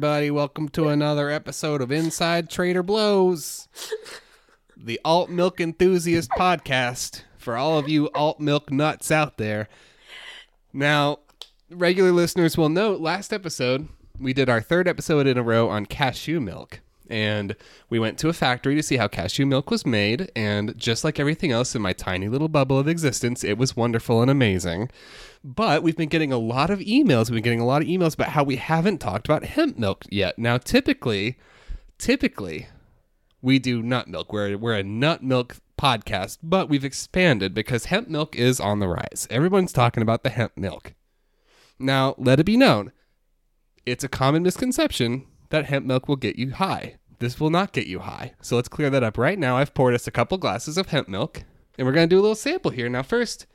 Everybody. Welcome to another episode of Inside Trader Blows, the alt milk enthusiast podcast for all of you alt milk nuts out there. Now, regular listeners will note last episode, we did our third episode in a row on cashew milk. And we went to a factory to see how cashew milk was made. And just like everything else in my tiny little bubble of existence, it was wonderful and amazing. But we've been getting a lot of emails. We've been getting a lot of emails about how we haven't talked about hemp milk yet. Now, typically, typically, we do nut milk. We're, we're a nut milk podcast, but we've expanded because hemp milk is on the rise. Everyone's talking about the hemp milk. Now, let it be known it's a common misconception that hemp milk will get you high. This will not get you high. So let's clear that up right now. I've poured us a couple glasses of hemp milk, and we're going to do a little sample here. Now, first,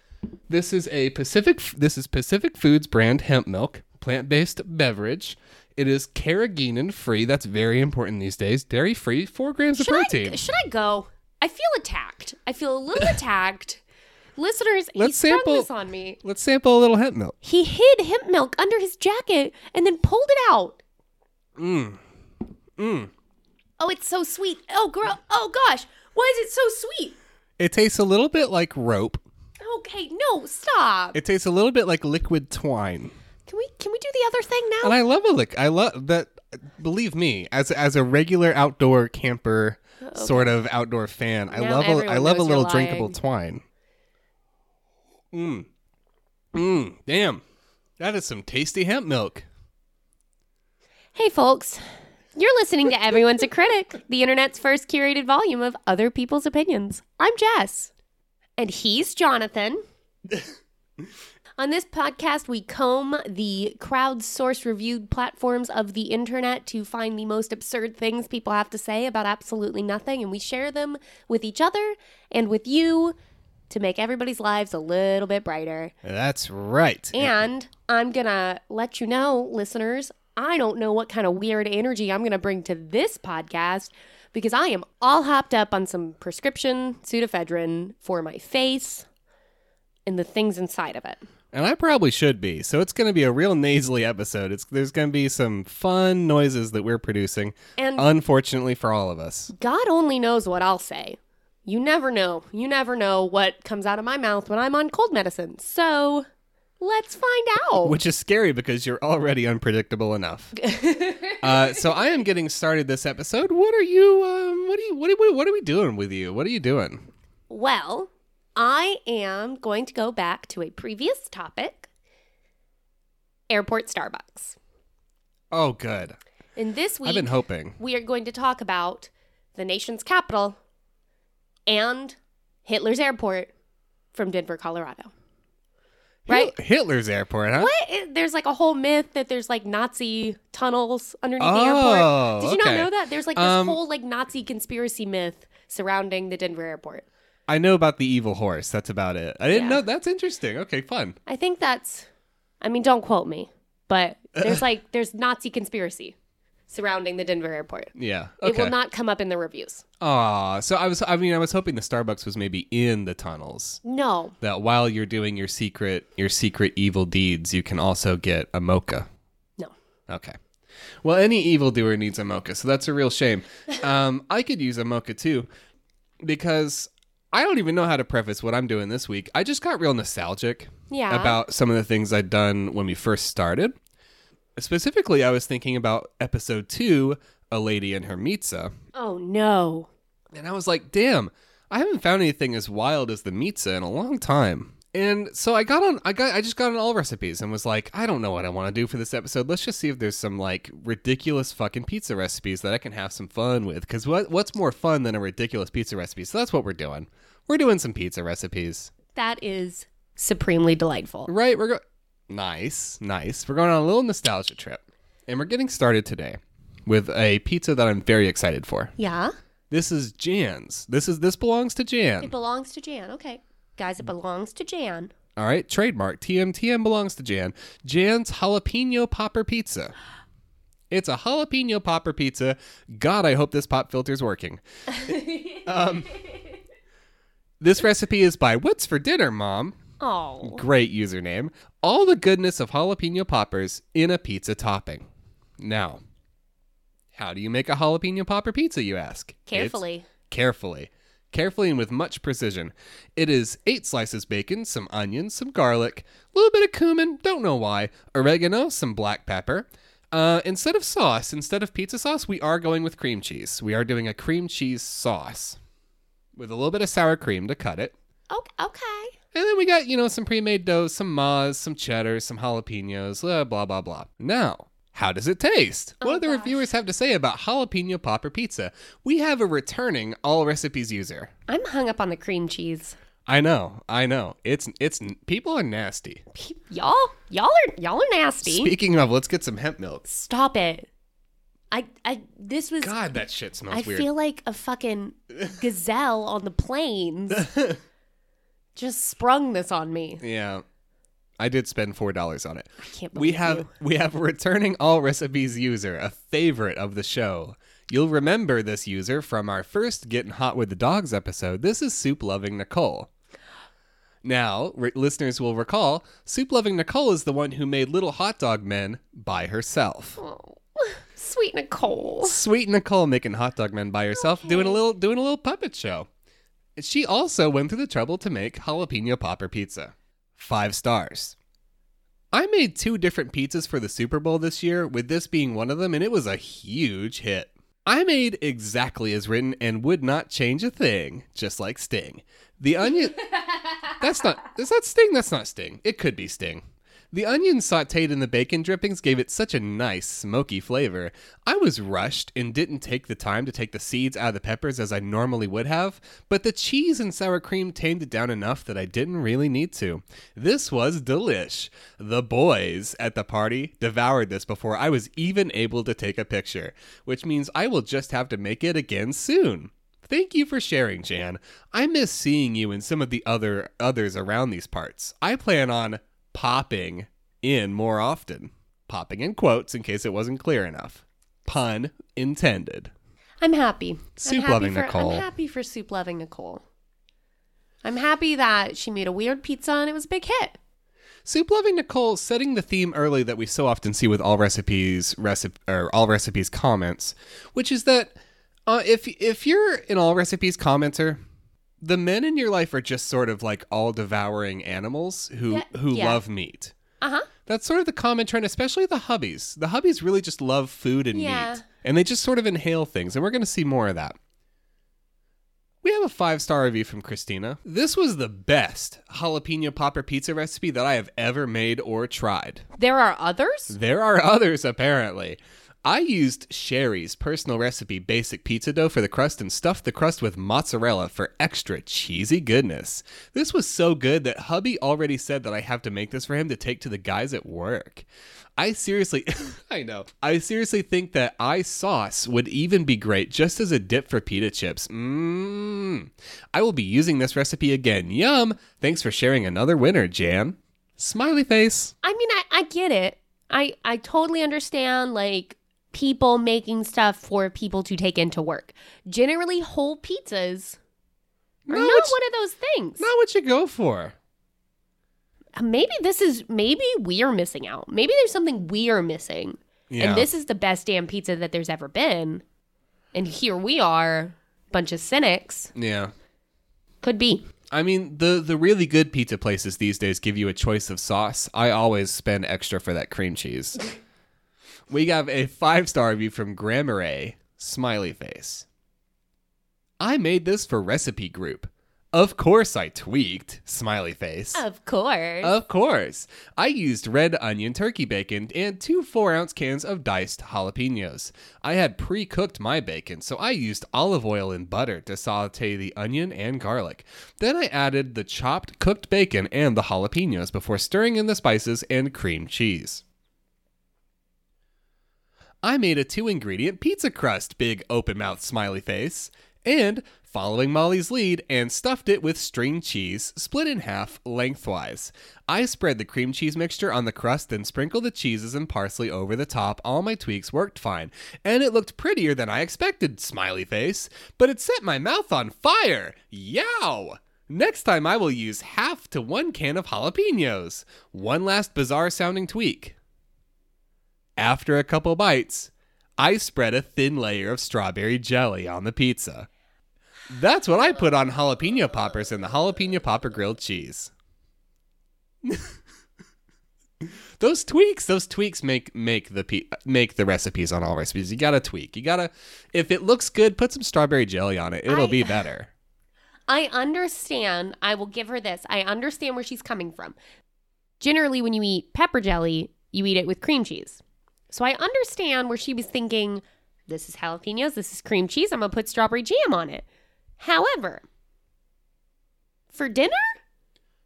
this is a Pacific this is Pacific Foods brand hemp milk, plant-based beverage. It is carrageenan free. That's very important these days. Dairy free, 4 grams of protein. I, should I go? I feel attacked. I feel a little attacked. Listeners, Let's sprung sample- this on me. Let's sample a little hemp milk. He hid hemp milk under his jacket and then pulled it out. Mm. Mm. Oh, it's so sweet. Oh, girl. Oh, gosh. Why is it so sweet? It tastes a little bit like rope. Okay, no, stop. It tastes a little bit like liquid twine. Can we can we do the other thing now? And I love a lick. I love that. Believe me, as as a regular outdoor camper, sort of outdoor fan, I love a, I love a little drinkable twine. Mmm, mmm. Damn, that is some tasty hemp milk. Hey, folks. You're listening to Everyone's a Critic, the internet's first curated volume of other people's opinions. I'm Jess. And he's Jonathan. On this podcast, we comb the crowdsourced reviewed platforms of the internet to find the most absurd things people have to say about absolutely nothing, and we share them with each other and with you to make everybody's lives a little bit brighter. That's right. And I'm going to let you know, listeners, I don't know what kind of weird energy I'm going to bring to this podcast because I am all hopped up on some prescription pseudoephedrine for my face and the things inside of it. And I probably should be. So it's going to be a real nasally episode. It's there's going to be some fun noises that we're producing. And Unfortunately for all of us. God only knows what I'll say. You never know. You never know what comes out of my mouth when I'm on cold medicine. So let's find out. which is scary because you're already unpredictable enough. uh, so I am getting started this episode. What are you? Um, what are you? What are we? What are we doing with you? What are you doing? Well, I am going to go back to a previous topic airport Starbucks. Oh, good. And this week, I've been hoping. we are going to talk about the nation's capital and Hitler's airport from Denver, Colorado. Right? Hitler's airport, huh? What? There's like a whole myth that there's like Nazi tunnels underneath the Oh, airport. Did you okay. not know that? There's like this Um, whole like Nazi conspiracy myth surrounding the Denver airport. I know about the evil horse. That's about it. I didn't Yeah. know. That's interesting. Okay, fun. I think that's I mean, don't quote me, but there's like there's Nazi conspiracy surrounding the Denver airport. Yeah. It will not come up in the reviews. Ah, So I was. I mean, I was hoping the Starbucks was maybe in the tunnels. No. That while you're doing your secret, your secret evil deeds, you can also get a mocha. No. Okay. Well, any evildoer needs a mocha, so that's a real shame. Um, I could use a mocha too, because I don't even know how to preface what I'm doing this week. I just got real nostalgic Yeah. about some of the things I'd done when we first started. Specifically, I was thinking about episode two, A Lady and Her Mitza. Oh no. And I was like, damn, I haven't found anything as wild as the mitza in a long time. And so I got on I got I just got on all recipes and was like, I don't know what I want to do for this episode. Let's just see if there's some like ridiculous fucking pizza recipes that I can have some fun with. Cause what what's more fun than a ridiculous pizza recipe? So that's what we're doing. We're doing some pizza recipes. That is supremely delightful. Right? We're going Nice, nice. We're going on a little nostalgia trip. And we're getting started today with a pizza that I'm very excited for. Yeah. This is Jan's. This is this belongs to Jan. It belongs to Jan. Okay. Guys, it belongs to Jan. All right, trademark. TM TM belongs to Jan. Jan's jalapeno popper pizza. It's a jalapeno popper pizza. God, I hope this pop filter's working. um, this recipe is by What's for Dinner, Mom. Oh. Great username. All the goodness of jalapeno poppers in a pizza topping. Now, how do you make a jalapeno popper pizza, you ask? It's Carefully. carefully. Carefully and with much precision. It is eight slices bacon, some onions, some garlic, a little bit of cumin, don't know why, oregano, some black pepper. Uh, instead of sauce, instead of pizza sauce, we are going with cream cheese. We are doing a cream cheese sauce with a little bit of sour cream to cut it. Okay. And then we got, you know, some pre made dough, some maz, some cheddar, some jalapenos, uh, blah, blah, blah. Now, how does it taste? what Oh, do the gosh. reviewers have to say about jalapeno popper pizza? We have a returning all recipes user. I'm hung up on the cream cheese. I know, I know. It's it's people are nasty. Pe- Y'all, y'all are y'all are nasty. Speaking of, let's get some hemp milk. Stop it. I I this was God, that shit smells I weird. feel like a fucking gazelle on the plains just sprung this on me. yeah. I did spend four dollars on it. I can't believe We have you. we have a returning all recipes user, a favorite of the show. You'll remember this user from our first Getting Hot with the Dogs episode. This is Soup Loving Nicole. Now, re- listeners will recall, Soup Loving Nicole is the one who made Little Hot Dog Men by herself. Oh, sweet Nicole. Sweet Nicole making Hot Dog Men by herself, doing a little doing a little puppet show. She also went through the trouble to make jalapeno popper pizza. Five stars. I made two different pizzas for the Super Bowl this year, with this being one of them, and it was a huge hit. I made exactly as written and would not change a thing, just like Sting. The onion. That's not. Is that Sting? That's not Sting. It could be Sting. The onion sauteed in the bacon drippings gave it such a nice, smoky flavor. I was rushed and didn't take the time to take the seeds out of the peppers as I normally would have, but the cheese and sour cream tamed it down enough that I didn't really need to. This was delish. The boys at the party devoured this before I was even able to take a picture, which means I will just have to make it again soon. Thank you for sharing, Jan. I miss seeing you and some of the other others around these parts. I plan on popping in more often. Popping in quotes in case it wasn't clear enough. Pun intended. I'm happy. I'm Soup happy loving for, Nicole. I'm happy for soup loving Nicole. I'm happy that she made a weird pizza and it was a big hit. Soup loving Nicole setting the theme early that we so often see with all recipes recipe or all recipes comments, which is that uh, if if you're an all recipes commenter, the men in your life are just sort of like all devouring animals who Yeah, who yeah. love meat. Uh huh. That's sort of the common trend, especially the hubbies. The hubbies really just love food and Yeah. meat, and they just sort of inhale things, and we're going to see more of that. We have a five star review from Christina. This was the best jalapeno popper pizza recipe that I have ever made or tried. There are others? There are others, apparently. I used Sherry's personal recipe basic pizza dough for the crust and stuffed the crust with mozzarella for extra cheesy goodness. This was so good that hubby already said that I have to make this for him to take to the guys at work. I seriously, I know, I seriously think that I sauce would even be great just as a dip for pita chips. Mmm. I will be using this recipe again. Yum. Thanks for sharing another winner, Jan. Smiley face. I mean, I, I get it. I, I totally understand, like, people making stuff for people to take into work. Generally, whole pizzas are Not not what- one of those things. Not what you go for. Uh, Maybe this is, maybe we're missing out. Maybe there's something we're missing. Yeah. And this is the best damn pizza that there's ever been. And here we are, bunch of cynics. Yeah. Could be. I mean, the the really good pizza places these days give you a choice of sauce. I always spend extra for that cream cheese. we have a five star review from Grammar Smiley face. I made this for recipe group. Of course I tweaked. Smiley face. Of course. Of course. I used red onion turkey bacon and two 4 ounce cans of diced jalapenos. I had pre cooked my bacon, so I used olive oil and butter to saute the onion and garlic. Then I added the chopped cooked bacon and the jalapenos before stirring in the spices and cream cheese. I made a two ingredient pizza crust, big open mouth smiley face, and, following Molly's lead, and stuffed it with string cheese, split in half lengthwise. I spread the cream cheese mixture on the crust, then sprinkled the cheeses and parsley over the top. All my tweaks worked fine, and it looked prettier than I expected, smiley face, but it set my mouth on fire. Yow! Next time I will use half to one can of jalapenos. One last bizarre sounding tweak. After a couple bites, I spread a thin layer of strawberry jelly on the pizza. That's what I put on jalapeno poppers and the jalapeno popper grilled cheese. those tweaks, those tweaks make make the pe- make the recipes on all recipes. You gotta tweak. You gotta, if it looks good, put some strawberry jelly on it. It'll I- be better. I understand. I will give her this. I understand where she's coming from. Generally, when you eat pepper jelly, you eat it with cream cheese. So I understand where she was thinking, this is jalapenos, this is cream cheese, I'm going to put strawberry jam on it. However, for dinner,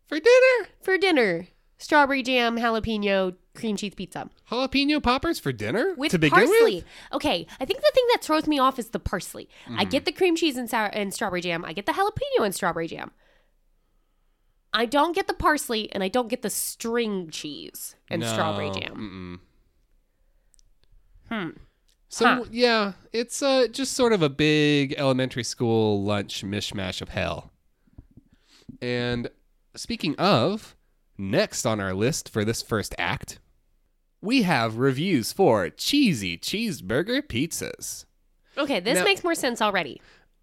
For dinner, for dinner, strawberry jam, jalapeno, cream cheese pizza jalapeno poppers for dinner with to begin parsley. with. Okay, I think the thing that throws me off is the parsley. I Mm. get the cream cheese and sour and strawberry jam. I get the jalapeno and strawberry jam. I don't get the parsley and I don't get the string cheese and strawberry jam. Mm-mm. Hmm. So Huh. yeah, it's uh, just sort of a big elementary school lunch mishmash of hell. And speaking of, next on our list for this first act, we have reviews for cheesy cheeseburger pizzas. Okay, this Now- makes more sense already.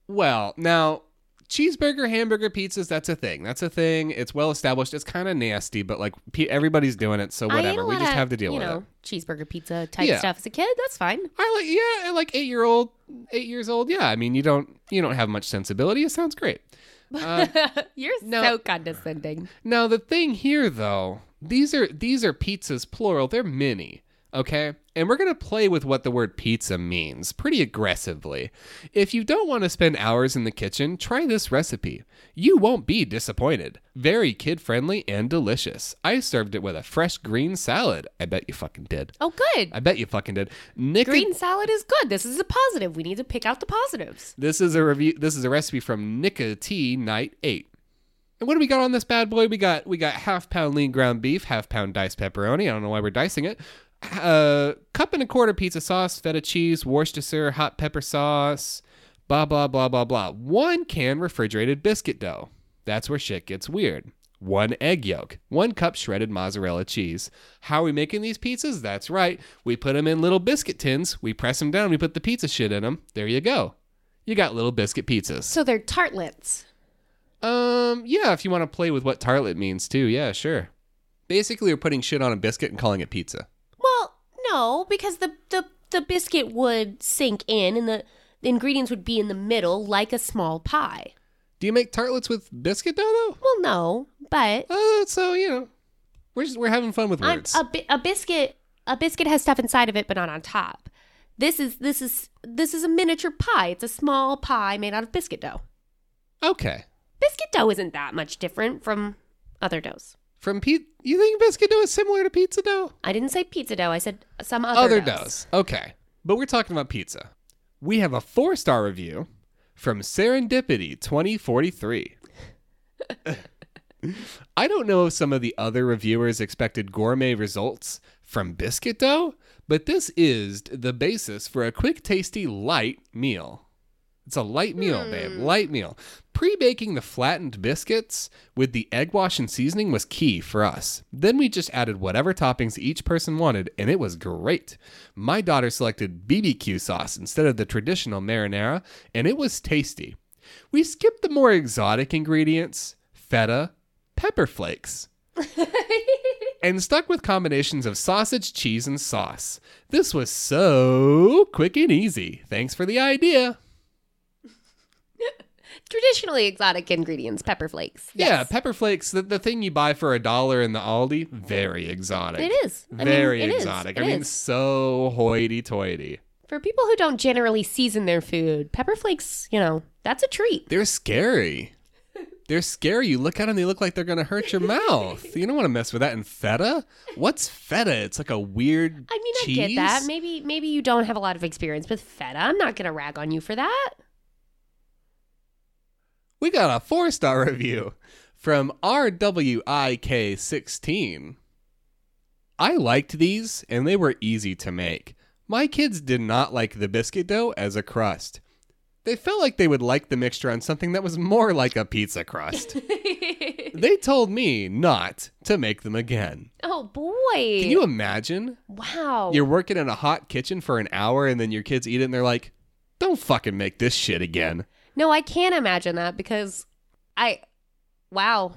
Well, now cheeseburger hamburger pizzas that's a thing. That's a thing. It's well established. It's kind of nasty, but like pe- everybody's doing it, so whatever. We just of, have to deal you with know, it. cheeseburger pizza type Yeah. stuff as a kid. That's fine. I like yeah, like 8-year-old 8 years old. Yeah, I mean, you don't you don't have much sensibility. It sounds great. Uh, You're no. so condescending. Now the thing here though, these are these are pizzas plural. They're mini, okay? And we're going to play with what the word pizza means pretty aggressively. If you don't want to spend hours in the kitchen, try this recipe. You won't be disappointed. Very kid-friendly and delicious. I served it with a fresh green salad. I bet you fucking did. Oh, good. I bet you fucking did. Green salad is good. This is a positive. We need to pick out the positives. This is a review. This is a recipe from Nika T Night Eight. And what do we got on this bad boy? We got we got half pound lean ground beef, half pound diced pepperoni. I don't know why we're dicing it. Uh, cup and a quarter pizza sauce, feta cheese, Worcestershire, hot pepper sauce, blah blah blah blah blah. One can refrigerated biscuit dough. That's where shit gets weird. One egg yolk, one cup shredded mozzarella cheese. How are we making these pizzas? That's right. We put them in little biscuit tins. We press them down. We put the pizza shit in them. There you go. You got little biscuit pizzas. So they're tartlets. Um, yeah, if you want to play with what tartlet means too, yeah, sure. Basically, we're putting shit on a biscuit and calling it pizza. No, because the, the, the biscuit would sink in and the, the ingredients would be in the middle like a small pie. Do you make tartlets with biscuit dough though? Well, no, but Uh, so you know, we're just we're having fun with words. a, bi- a biscuit a biscuit has stuff inside of it, but not on top. This is this is this is a miniature pie. It's a small pie made out of biscuit dough. okay, Biscuit dough isn't that much different from other doughs. From Pete, you think biscuit dough is similar to pizza dough? I didn't say pizza dough. I said some other, Other doughs. Okay, but we're talking about pizza. We have a four star review from Serendipity 2043. I don't know if some of the other reviewers expected gourmet results from biscuit dough, but this is the basis for a quick, tasty, light meal. It's a light meal, babe. Hmm. Light meal. Pre baking the flattened biscuits with the egg wash and seasoning was key for us. Then we just added whatever toppings each person wanted, and it was great. My daughter selected BBQ sauce instead of the traditional marinara, and it was tasty. We skipped the more exotic ingredients feta, pepper flakes and stuck with combinations of sausage, cheese, and sauce. This was so quick and easy. Thanks for the idea. Traditionally exotic ingredients, pepper flakes. Yeah, pepper flakes, the, the thing you buy for a dollar in the Aldi, very exotic. It is. I mean, Very exotic. It I mean, is. so hoity toity. For people who don't generally season their food, pepper flakes, you know, that's a treat. They're scary. They're scary. You look at them, they look like they're going to hurt your mouth. You don't want to mess with that. And feta? What's feta? It's like a weird I mean, cheese? I get that. Maybe maybe you don't have a lot of experience with feta. I'm not going to rag on you for that. We got a four star review from RWIK16. I liked these and they were easy to make. My kids did not like the biscuit dough as a crust. they felt like they would like the mixture on something that was more like a pizza crust. they told me not to make them again. oh boy. Can you imagine? wow. You're working in a hot kitchen for an hour and then your kids eat it and they're like, don't fucking make this shit again. No, I can't imagine that because I wow.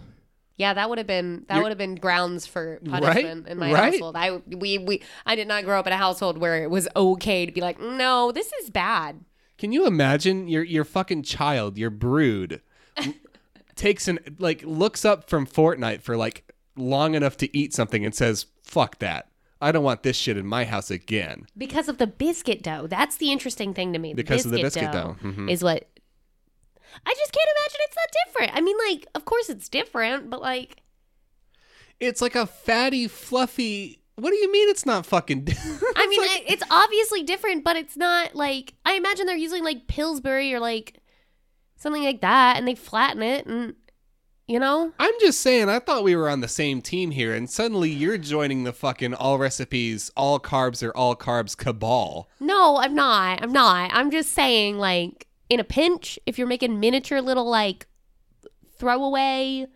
Yeah, that would have been that You're- would have been grounds for Right? punishment in my Right? household. I we we I did not grow up in a household where it was okay to be like, "No, this is bad." Can you imagine your your fucking child, your brood, takes an like looks up from Fortnite for like long enough to eat something and says, "Fuck that. I don't want this shit in my house again." Because of the biscuit dough. That's the interesting thing to me. The Because of the biscuit dough. Mhm. is what I just can't imagine it's that different. I mean, like, of course it's different, but like It's like a fatty, fluffy. What do you mean it's not fucking? I mean, I- it's obviously different, but it's not like I imagine they're using like Pillsbury or like something like that, and they flatten it, and you know, I'm just saying. I thought we were on the same team here, and suddenly you're joining the fucking all recipes, all carbs or all carbs cabal. no, I'm not. I'm not. I'm just saying, like in a pinch, if you're making miniature little like throwaway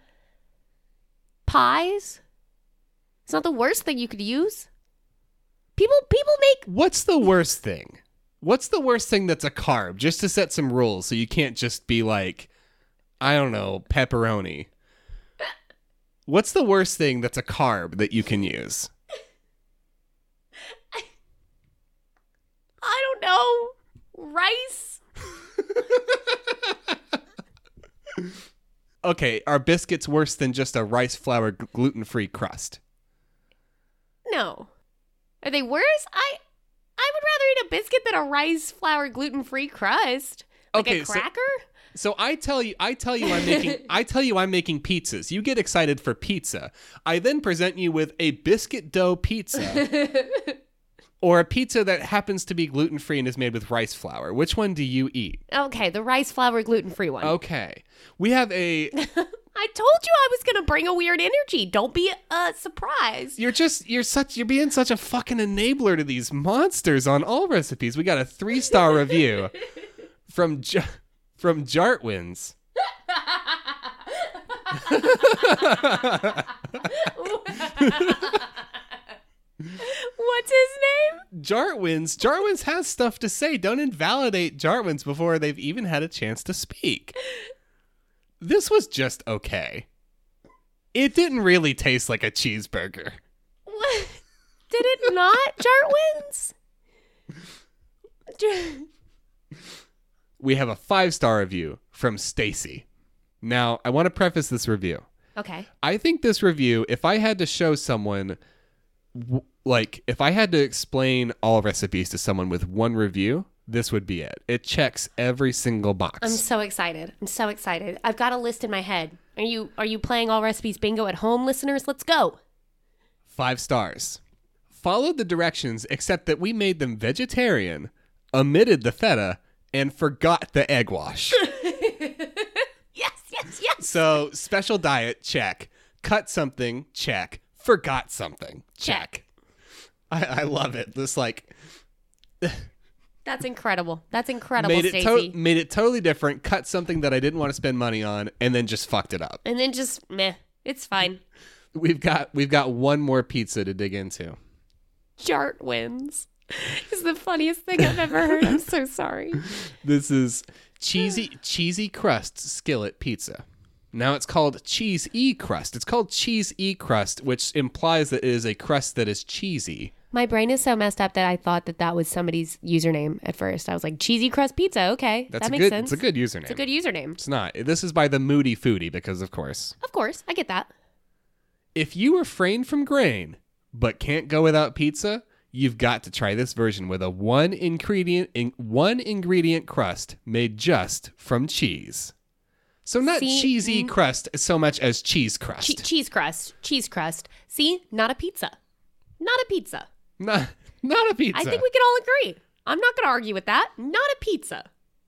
pies, it's not the worst thing you could use. People, people make What's the worst thing? What's the worst thing that's a carb? Just to set some rules so you can't just be like, I don't know, pepperoni. What's the worst thing that's a carb that you can use? I don't know rice. Okay, are biscuits worse than just a rice flour gluten free crust? No. Are they worse? I I would rather eat a biscuit than a rice flour gluten free crust. Like Okay, a so- cracker? So I tell you, I tell you, I'm making, I tell you, I'm making pizzas. You get excited for pizza. I then present you with a biscuit dough pizza, or a pizza that happens to be gluten free and is made with rice flour. Which one do you eat? okay, the rice flour gluten free one. Okay, we have a. I told you I was gonna bring a weird energy. Don't be uh surprised. You're just, you're such, you're being such a fucking enabler to these monsters on all recipes. We got a three star review from J- from Jartwins. What's his name? Jarwins, Jarwins has stuff to say. Don't invalidate Jarwins before they've even had a chance to speak. This was just okay. It didn't really taste like a cheeseburger. What? Did it not, Jartwins? We have a five star review from Stacy. Now, I want to preface this review. okay. I think this review, if I had to show someone, w- like, if I had to explain all recipes to someone with one review, this would be it. It checks every single box. I'm so excited. I'm so excited. I've got a list in my head. Are you are you playing all recipes bingo at home, listeners? Let's go. Five stars. Followed the directions, except that we made them vegetarian, omitted the feta, and forgot the egg wash. Yes, yes, yes. so, special diet, check. Cut something, check. Forgot something, check. I, I love it. This like That's incredible. That's incredible, made it Stacy. to- made it totally different. Cut something that I didn't want to spend money on, and then just fucked it up. and then just meh. It's fine. We've got we've got one more pizza to dig into. Jart wins. It's the funniest thing I've ever heard. I'm so sorry. This is cheesy cheesy crust skillet pizza. Now it's called cheese e crust. It's called cheese e crust, which implies that it is a crust that is cheesy. My brain is so messed up that I thought that that was somebody's username at first. I was like, cheesy crust pizza. Okay, That's that makes good. sense. It's a good username. It's a good username. It's not. This is by the Moody Foodie because, of course, Of course, I get that. if you refrain from grain but can't go without pizza, you've got to try this version with a one ingredient in, one ingredient crust made just from cheese. So not See, cheesy mm. crust so much as cheese crust. Che- cheese crust. Cheese crust. See, not a pizza. Not a pizza. Not not a pizza. I think we can all agree. I'm not going to argue with that. Not a pizza.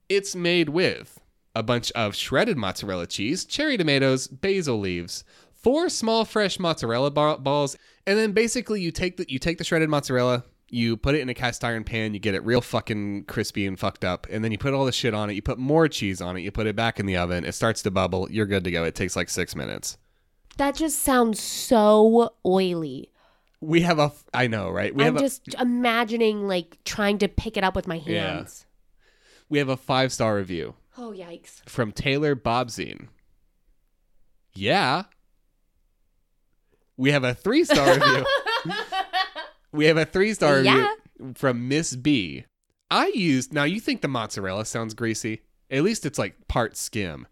It's made with a bunch of shredded mozzarella cheese, cherry tomatoes, basil leaves, four small fresh mozzarella ba- balls, and then basically you take the you take the shredded mozzarella, You put it in a cast iron pan, you get it real fucking crispy and fucked up, and then you put all the shit on it. You put more cheese on it, you put it back in the oven, it starts to bubble, you're good to go. It takes like six minutes. That just sounds so oily. We have a, I know, right? We I'm have a, just imagining like trying to pick it up with my Yeah. hands. we have a five star review Oh yikes. from Taylor Bobzine. Yeah. We have a three star review. We have a three star Yeah. review from Miss B. I used now you think the mozzarella sounds greasy. At least it's like part skim.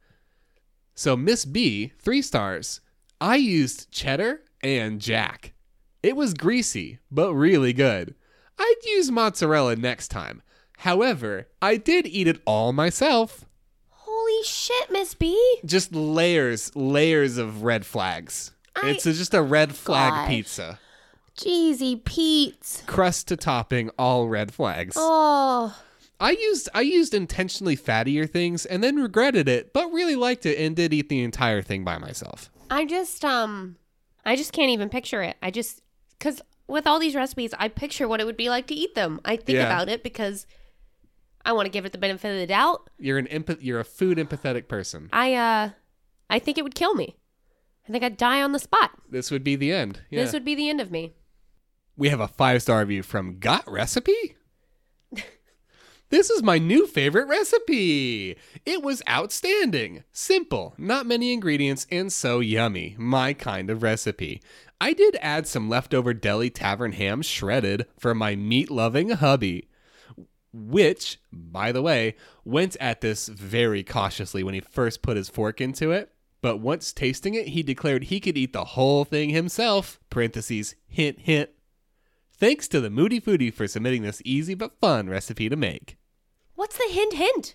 So Miss B, three stars. I used cheddar and jack. It was greasy, but really good. I'd use mozzarella next time. However, I did eat it all myself. Holy shit, Miss B. Just layers, layers of red flags. I- it's a, just a red flag pizza. Jeezy Pete. Crust to topping, all red flags. Oh. I used I used intentionally fattier things and then regretted it, but really liked it and did eat the entire thing by myself. I just um I just can't even picture it. I just cuz with all these recipes, I picture what it would be like to eat them. I think Yeah. about it because I want to give it the benefit of the doubt. You're an empath- you're a food empathetic person. I uh I think it would kill me. I think I'd die on the spot. This would be the end. Yeah. This would be the end of me. we have a five star review from Got Recipe. This is my new favorite recipe. It was outstanding, simple, not many ingredients, and so yummy. My kind of recipe. I did add some leftover deli tavern ham shredded for my meat loving hubby. Which, by the way, went at this very cautiously when he first put his fork into it. But once tasting it, he declared he could eat the whole thing himself. Parentheses, hint, hint. Thanks to the Moody Foodie for submitting this easy but fun recipe to make. What's the hint hint?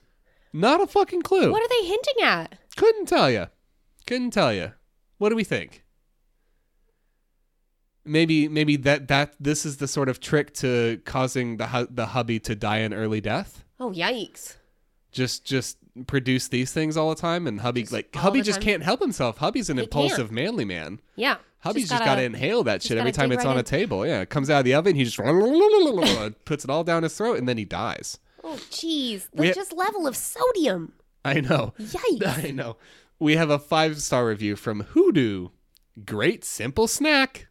Not a fucking clue. What are they hinting at? Couldn't tell you. Couldn't tell you. What do we think? Maybe maybe that that this is the sort of trick to causing the hu- the hubby to die an early death. Oh yikes. Just just produce these things all the time and hubby like all hubby the just time. can't help himself. Hubby's an He impulsive manly man. Yeah. Hubby's just, got to inhale that shit every gotta time dig it's right on a table. Yeah, it comes out of the oven, he just puts it all down his throat and then he dies. Oh jeez. The ha- just level of sodium. I know. Yikes. I know. We have a five star review from Hoodoo. Great simple snack.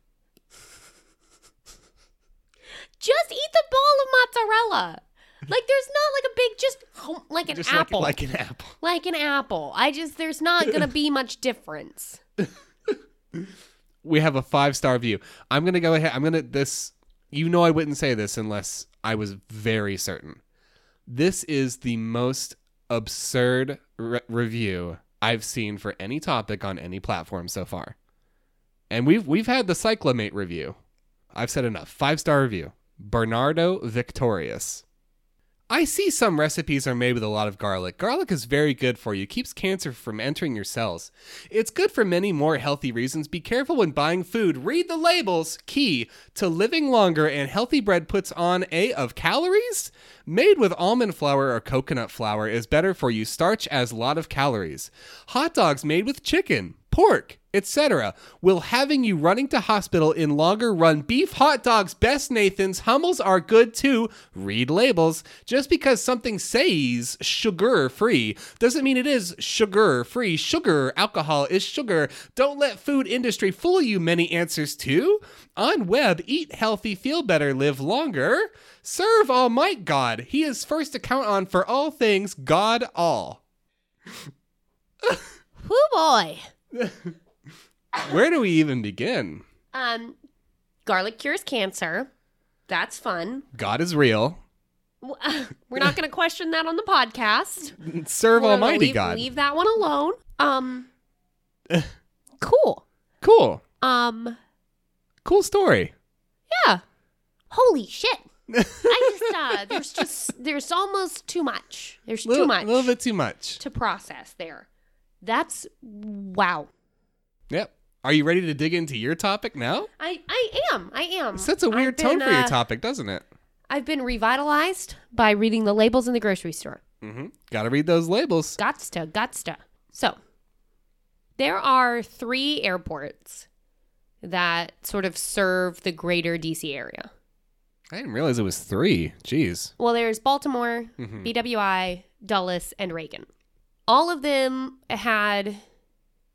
Just eat the ball of mozzarella. Like there's not like a big just like an Just apple. Like, like an apple. like an apple. I just there's not going to be much difference. We have a five star view. I'm gonna go ahead. I'm gonna this. You know, I wouldn't say this unless I was very certain. This is the most absurd re- review I've seen for any topic on any platform so far. And we've we've had the Cyclamate review. I've said enough. Five star review. Bernardo Victorious. I see some recipes are made with a lot of garlic. Garlic is very good for you, keeps cancer from entering your cells. It's good for many more healthy reasons. Be careful when buying food. Read the labels. Key to living longer and healthy bread puts on A of calories. Made with almond flour or coconut flour is better for you. Starch as lot of calories. Hot dogs made with chicken, pork, etc. will having you running to hospital in longer run beef hot dogs best nathans hummels are good too read labels just because something says sugar free doesn't mean it is sugar free sugar alcohol is sugar don't let food industry fool you many answers too. on web eat healthy feel better live longer serve almighty god he is first to count on for all things god all Whoo boy. where do we even begin Um garlic cures cancer. That's fun. god is real We're not going to question that on the podcast. serve We're almighty leave, god Leave that one alone. Um cool. Cool. Um Cool story. yeah. Holy shit. I just uh there's just there's almost too much. There's little, too much A little bit too much. to process there. That's wow. Yep. Are you ready to dig into your topic now? I I am. I am. Sets a weird tone been, for your uh, topic, doesn't it? I've been revitalized by reading the labels in the grocery store. Mm-hmm. Got to read those labels. Gotsta, gotsta. So, there are three airports that sort of serve the greater DC area. I didn't realize it was three. Jeez. Well, there's Baltimore, Mhm. BWI, Dulles, and Reagan. All of them had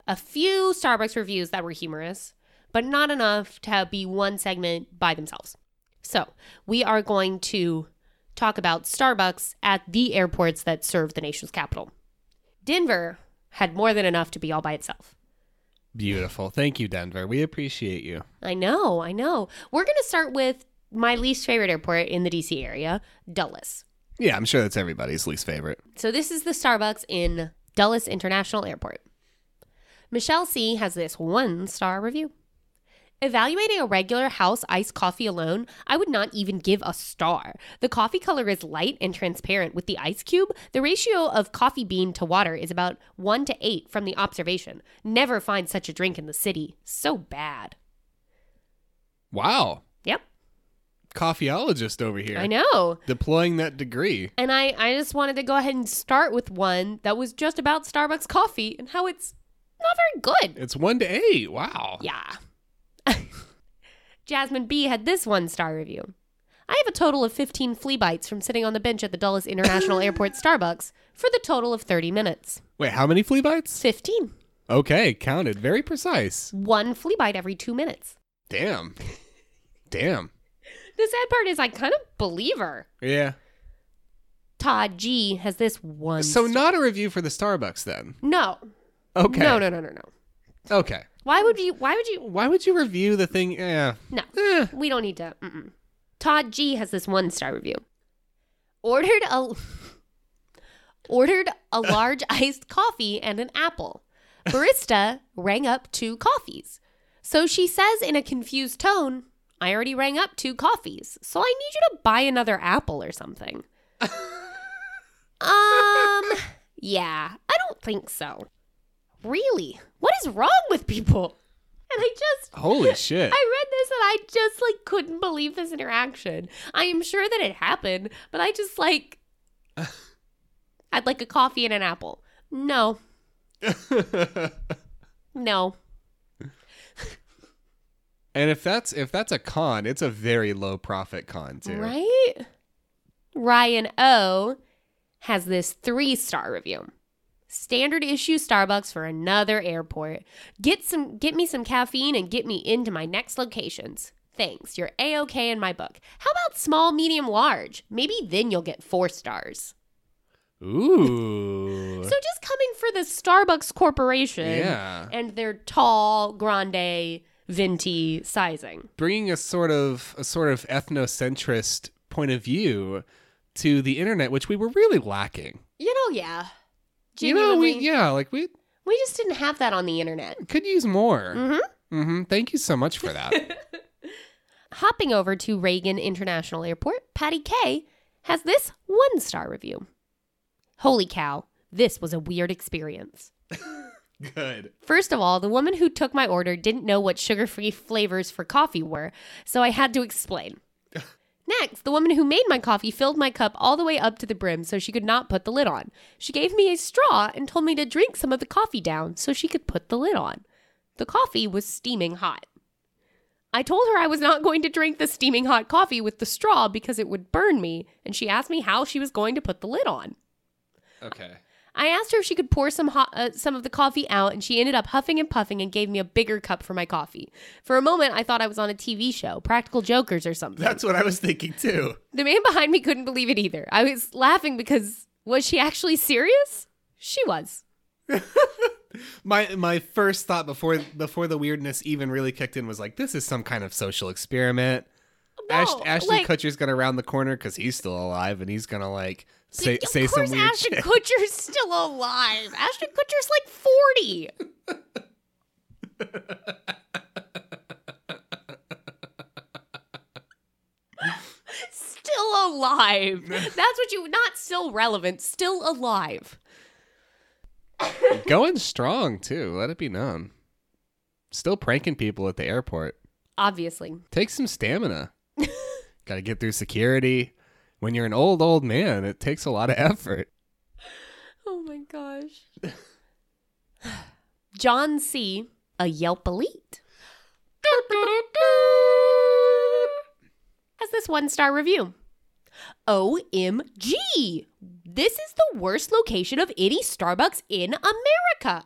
a few Starbucks reviews that were humorous, but not enough to be one segment by themselves. So, we are going to talk about Starbucks at the airports that serve the nation's capital. Denver had more than enough to be all by itself. Beautiful. Thank you, Denver. We appreciate you. I know, I know. We're going to start with my least favorite airport in the DC area, Dulles. Yeah, I'm sure that's everybody's least favorite. So this is the Starbucks in Dulles International Airport. Michelle C has this one star review. Evaluating a regular house iced coffee alone, I would not even give a star. The coffee color is light and transparent with the ice cube. The ratio of coffee bean to water is about 1 to 8 from the observation. Never find such a drink in the city. So bad. Wow. Coffeeologist over here. I know. Deploying that degree. And I, I just wanted to go ahead and start with one that was just about Starbucks coffee and how it's not very good. It's one to eight. Wow. Yeah. Jasmine B had this one star review. I have a total of 15 flea bites from sitting on the bench at the Dulles International Airport Starbucks for the total of 30 minutes. Wait, how many flea bites? 15. Okay, counted. Very precise. One flea bite every two minutes. Damn. Damn. The sad part is I kind of believe her. Yeah. Todd G has this one. So not a review for the Starbucks then. no. Okay. No, no, no, no, no. Okay. Why would you, why would you, Why would you review the thing? Yeah. no. Eh. We don't need to. Mm-mm. Todd G has this one star review. Ordered a ordered a large iced coffee and an apple. Barista rang up two coffees. So she says in a confused tone, "I already rang up two coffees, so I need you to buy another apple or something." um, yeah, I don't think so. Really? What is wrong with people? And I just Holy shit. I read this and I just like couldn't believe this interaction. I am sure that it happened, but I just like I'd like a coffee and an apple. No. No. And if that's if that's a con, it's a very low profit con too. Right? Ryan O has this 3-star review. Standard issue Starbucks for another airport. Get some get me some caffeine and get me into my next locations. Thanks. You're A-okay in my book. How about small, medium, large? Maybe then you'll get 4 stars. Ooh. So just coming for the Starbucks Corporation yeah. and their tall, grande, venti sizing. Bringing a sort of a sort of ethnocentrist point of view to the internet, which we were really lacking. You know, yeah. You know, we yeah, like we we just didn't have that on the internet. could use more. Mm-hmm. Mm-hmm. Thank you so much for that. Hopping over to Reagan International Airport, Patty K has this one star review. Holy cow, this was a weird experience. Good. First of all, the woman who took my order didn't know what sugar free flavors for coffee were, so I had to explain. Next, the woman who made my coffee filled my cup all the way up to the brim so she could not put the lid on. She gave me a straw and told me to drink some of the coffee down so she could put the lid on. The coffee was steaming hot. I told her I was not going to drink the steaming hot coffee with the straw because it would burn me, and she asked me how she was going to put the lid on. Okay. I asked her if she could pour some hot, uh, some of the coffee out, and she ended up huffing and puffing and gave me a bigger cup for my coffee. For a moment, I thought I was on a TV show, Practical Jokers or something. That's what I was thinking too. the man behind me couldn't believe it either. I was laughing because was she actually serious? She was. My my first thought before before the weirdness even really kicked in was like, this is some kind of social experiment. Ash, No, Ashton like- Kutcher's gonna round the corner because he's still alive and he's gonna like say of say some course, weird Ashton shit. Kutcher's still alive. Ashton Kutcher's like forty. still alive. That's what you not still relevant, still alive. Going strong too. Let it be known. Still pranking people at the airport. Obviously. Takes some stamina. Got to get through security. When you're an old old man, it takes a lot of effort. Oh my gosh. John C., a Yelp elite. Has this one star review. OMG! This is the worst location of any Starbucks in America.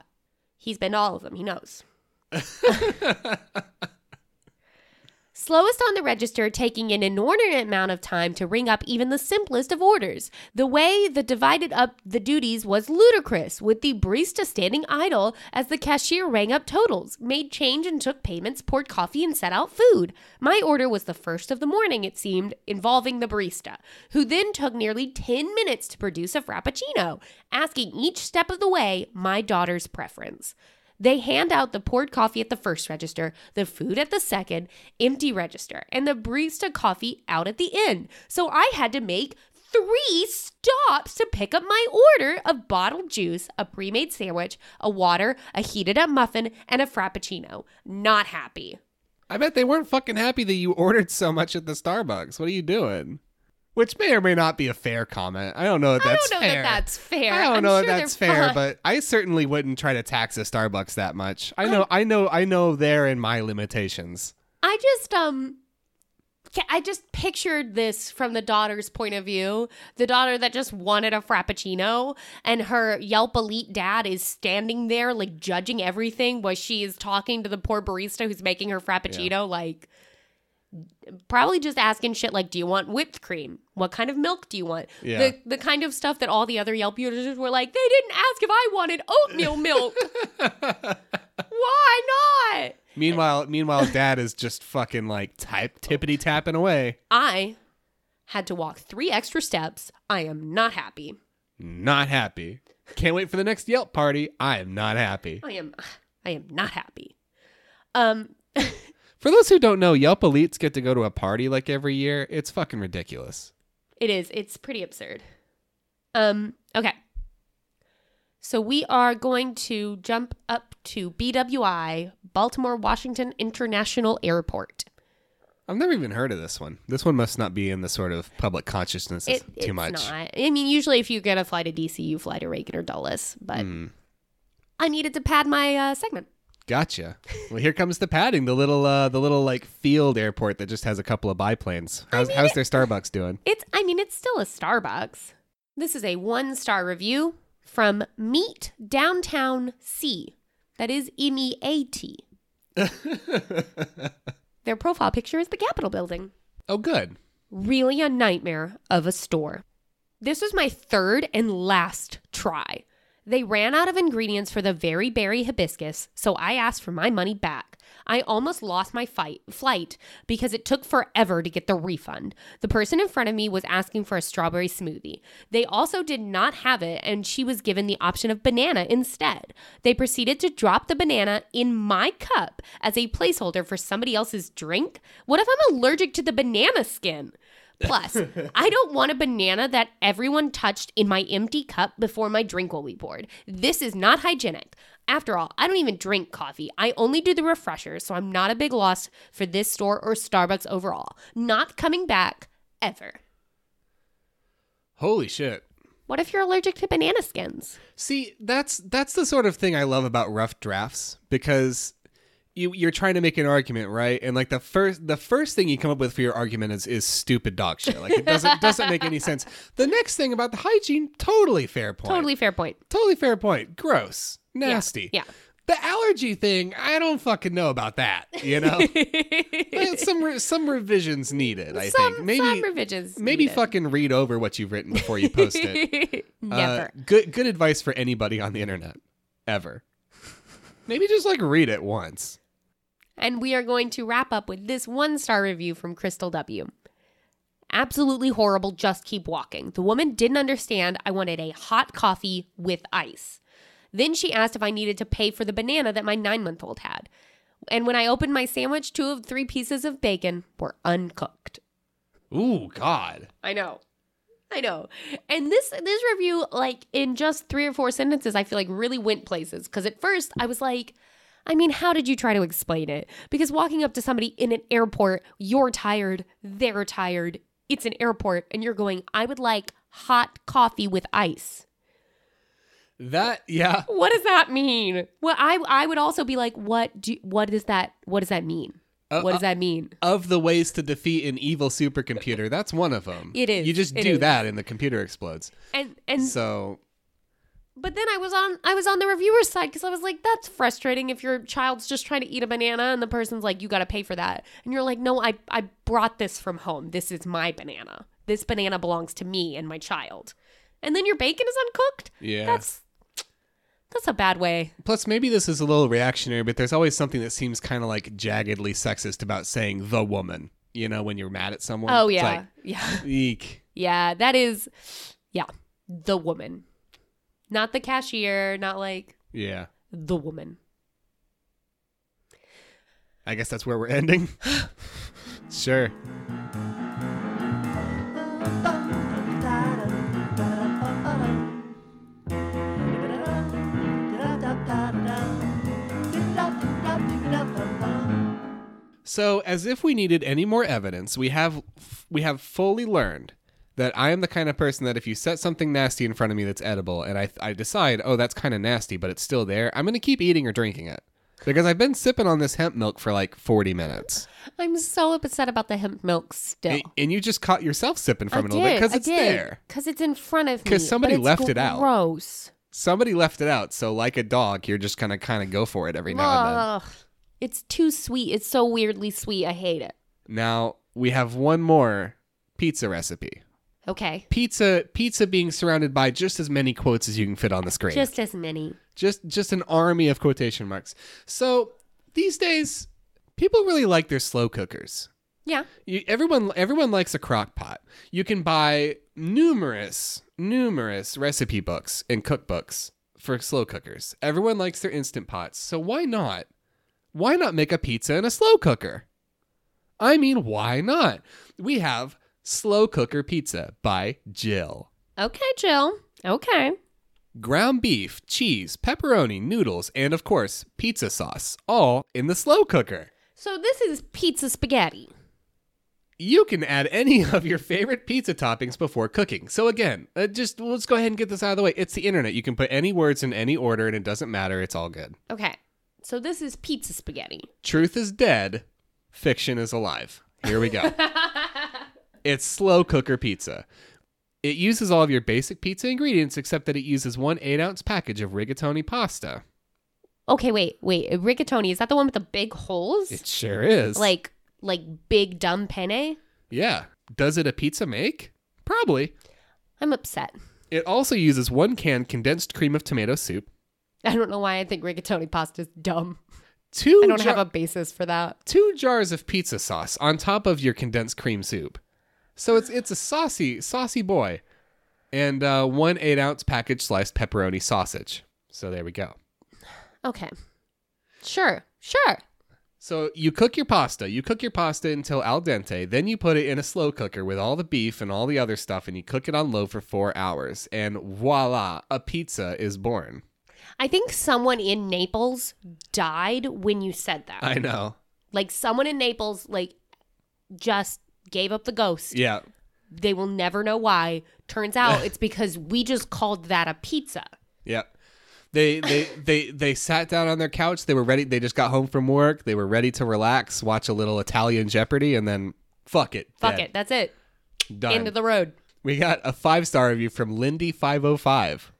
He's been to all of them, he knows. Slowest on the register, taking an inordinate amount of time to ring up even the simplest of orders. The way the divided up the duties was ludicrous, with the barista standing idle as the cashier rang up totals, made change and took payments, poured coffee, and set out food. My order was the first of the morning, it seemed, involving the barista, who then took nearly 10 minutes to produce a frappuccino, asking each step of the way my daughter's preference. They hand out the poured coffee at the first register, the food at the second, empty register, and the barista coffee out at the end. So I had to make three stops to pick up my order of bottled juice, a pre made sandwich, a water, a heated up muffin, and a frappuccino. Not happy. I bet they weren't fucking happy that you ordered so much at the Starbucks. What are you doing? Which may or may not be a fair comment. I don't know if I don't know fair. that that's fair. I don't I'm know sure if that's fair, fine. but I certainly wouldn't try to tax a Starbucks that much. I know, I know, I know there in my limitations. I just um I just pictured this from the daughter's point of view. The daughter that just wanted a frappuccino and her Yelp elite dad is standing there like judging everything while she is talking to the poor barista who's making her frappuccino like probably just asking shit like do you want whipped cream? What kind of milk do you want? Yeah. The the kind of stuff that all the other Yelp users were like they didn't ask if I wanted oatmeal milk. Why not? Meanwhile, meanwhile, Dad is just fucking like type tippity tapping away. I had to walk three extra steps. I am not happy. Not happy. Can't wait for the next Yelp party. I am not happy. I am I am not happy. Um For those who don't know, Yelp elites get to go to a party like every year. It's fucking ridiculous. it is it's pretty absurd. Um okay. So we are going to jump up to BWI, Baltimore Washington International Airport. I've never even heard of this one. This one must not be in the sort of public consciousness It, too it's much. not. I mean, usually if you get a fly to DC, you fly to Reagan or Dulles, but Hmm. I needed to pad my uh, segment. Gotcha. Well, here comes the padding, the little, uh, the little like field airport that just has a couple of biplanes. How's, how's their Starbucks doing? It's, I mean, it's still a Starbucks. This is a one star review from Meet Downtown C. That is M E A T. Their profile picture is the Capitol building. Oh, good. Really a nightmare of a store. This was my third and last try. They ran out of ingredients for the very berry hibiscus, so I asked for my money back. I almost lost my fight, flight because it took forever to get the refund. The person in front of me was asking for a strawberry smoothie. They also did not have it, and she was given the option of banana instead. They proceeded to drop the banana in my cup as a placeholder for somebody else's drink. What if I'm allergic to the banana skin? Plus, I don't want a banana that everyone touched in my empty cup before my drink will be poured. This is not hygienic. After all, I don't even drink coffee. I only do the refreshers, so I'm not a big loss for this store or Starbucks overall. Not coming back ever. Holy shit. What if you're allergic to banana skins? See, that's that's the sort of thing I love about rough drafts because you you're trying to make an argument, right? And like the first the first thing you come up with for your argument is is stupid dog shit. Like it doesn't doesn't make any sense. The next thing about the hygiene, totally fair point. Totally fair point. totally fair point. Gross, nasty. Yeah. The allergy thing, I don't fucking know about that. You know, some re- some revisions needed. I some, think maybe some revisions. maybe needed. fucking read over what you've written before you post it. Never. Uh, good good advice for anybody on the internet ever. Maybe just like read it once. And we are going to wrap up with this one star review from Crystal W. Absolutely horrible, just keep walking. The woman didn't understand I wanted a hot coffee with ice. Then she asked if I needed to pay for the banana that my nine month old had. And when I opened my sandwich, two of three pieces of bacon were uncooked. Ooh, God. I know. I know. And this this review like in just 3 or 4 sentences I feel like really went places cuz at first I was like I mean, how did you try to explain it? Because walking up to somebody in an airport, you're tired, they're tired. It's an airport and you're going, "I would like hot coffee with ice." That yeah. What does that mean? Well, I I would also be like, "What do what does that what does that mean?" Uh, what does uh, that mean? of the ways to defeat an evil supercomputer, that's one of them. It is. You just do is. that and the computer explodes. And and So but then I was on I was on the reviewer's side because I was like, that's frustrating if your child's just trying to eat a banana and the person's like, you got to pay for that, and you're like, no, I I brought this from home. This is my banana. This banana belongs to me and my child. And then your bacon is uncooked. yeah. That's that's a bad way. Plus, maybe this is a little reactionary, but there's always something that seems kind of like jaggedly sexist about saying the woman. You know, when you're mad at someone. Oh It's yeah, like, yeah, eek. yeah. That is, yeah, the woman, not the cashier, not like Yeah. the woman. I guess that's where we're ending. sure. So, as if we needed any more evidence, we have we have fully learned that I am the kind of person that if you set something nasty in front of me that's edible, and I I decide, oh, that's kind of nasty, but it's still there, I'm gonna keep eating or drinking it because I've been sipping on this hemp milk for like 40 minutes, I'm so upset about the hemp milk still. and, and you just caught yourself sipping from I it a little bit because it's did, there. Because it's in front of me. Because somebody left it out. Gross. Somebody left it out, so like a dog, you're just gonna kind of go for it every now and then. Ugh. It's too sweet. It's so weirdly sweet. I hate it. Now we have one more pizza recipe. Okay. Pizza, pizza being surrounded by just as many quotes as you can fit on the screen. Just as many. just just an army of quotation marks. So these days, people really like their slow cookers. Yeah. You, everyone everyone likes a crock pot. You can buy numerous numerous recipe books and cookbooks for slow cookers. Everyone likes their instant pots. So why not? Why not make a pizza in a slow cooker? I mean, why not? We have Slow Cooker Pizza by Jill. Okay, Jill. Okay. ground beef, cheese, pepperoni, noodles, and of course, pizza sauce, all in the slow cooker. So this is pizza spaghetti. You can add any of your favorite pizza toppings before cooking. So again, uh, just let's go ahead and get this out of the way. It's the internet. You can put any words in any order and it doesn't matter. It's all good. Okay. So this is pizza spaghetti. Truth is dead, fiction is alive. Here we go. it's slow cooker pizza. It uses all of your basic pizza ingredients except that it uses one 8 ounce package of rigatoni pasta. Okay, wait, wait. Rigatoni, is that the one with the big holes? It sure is. like like big dumb penne? Yeah. Does it a pizza make? Probably. I'm upset. It also uses one can condensed cream of tomato soup, I don't know why I think rigatoni pasta is dumb. two, I don't jar- have a basis for that. two jars of pizza sauce on top of your condensed cream soup. So it's it's a saucy saucy boy, and uh, one eight ounce package sliced pepperoni sausage. So there we go. Okay. Sure. Sure. So you cook your pasta. You cook your pasta until al dente. Then you put it in a slow cooker with all the beef and all the other stuff, and you cook it on low for four hours. And voila, a pizza is born. I think someone in Naples died when you said that. I know. like someone in Naples like just gave up the ghost. Yeah. They will never know why. Turns out it's because we just called that a pizza. Yep. They they they they sat down on their couch. They were ready. They just got home from work. They were ready to relax, watch a little Italian Jeopardy, and then fuck it. Fuck dead. it. That's it. Done. End of the road. we got a five star review from Lindy five hundred five.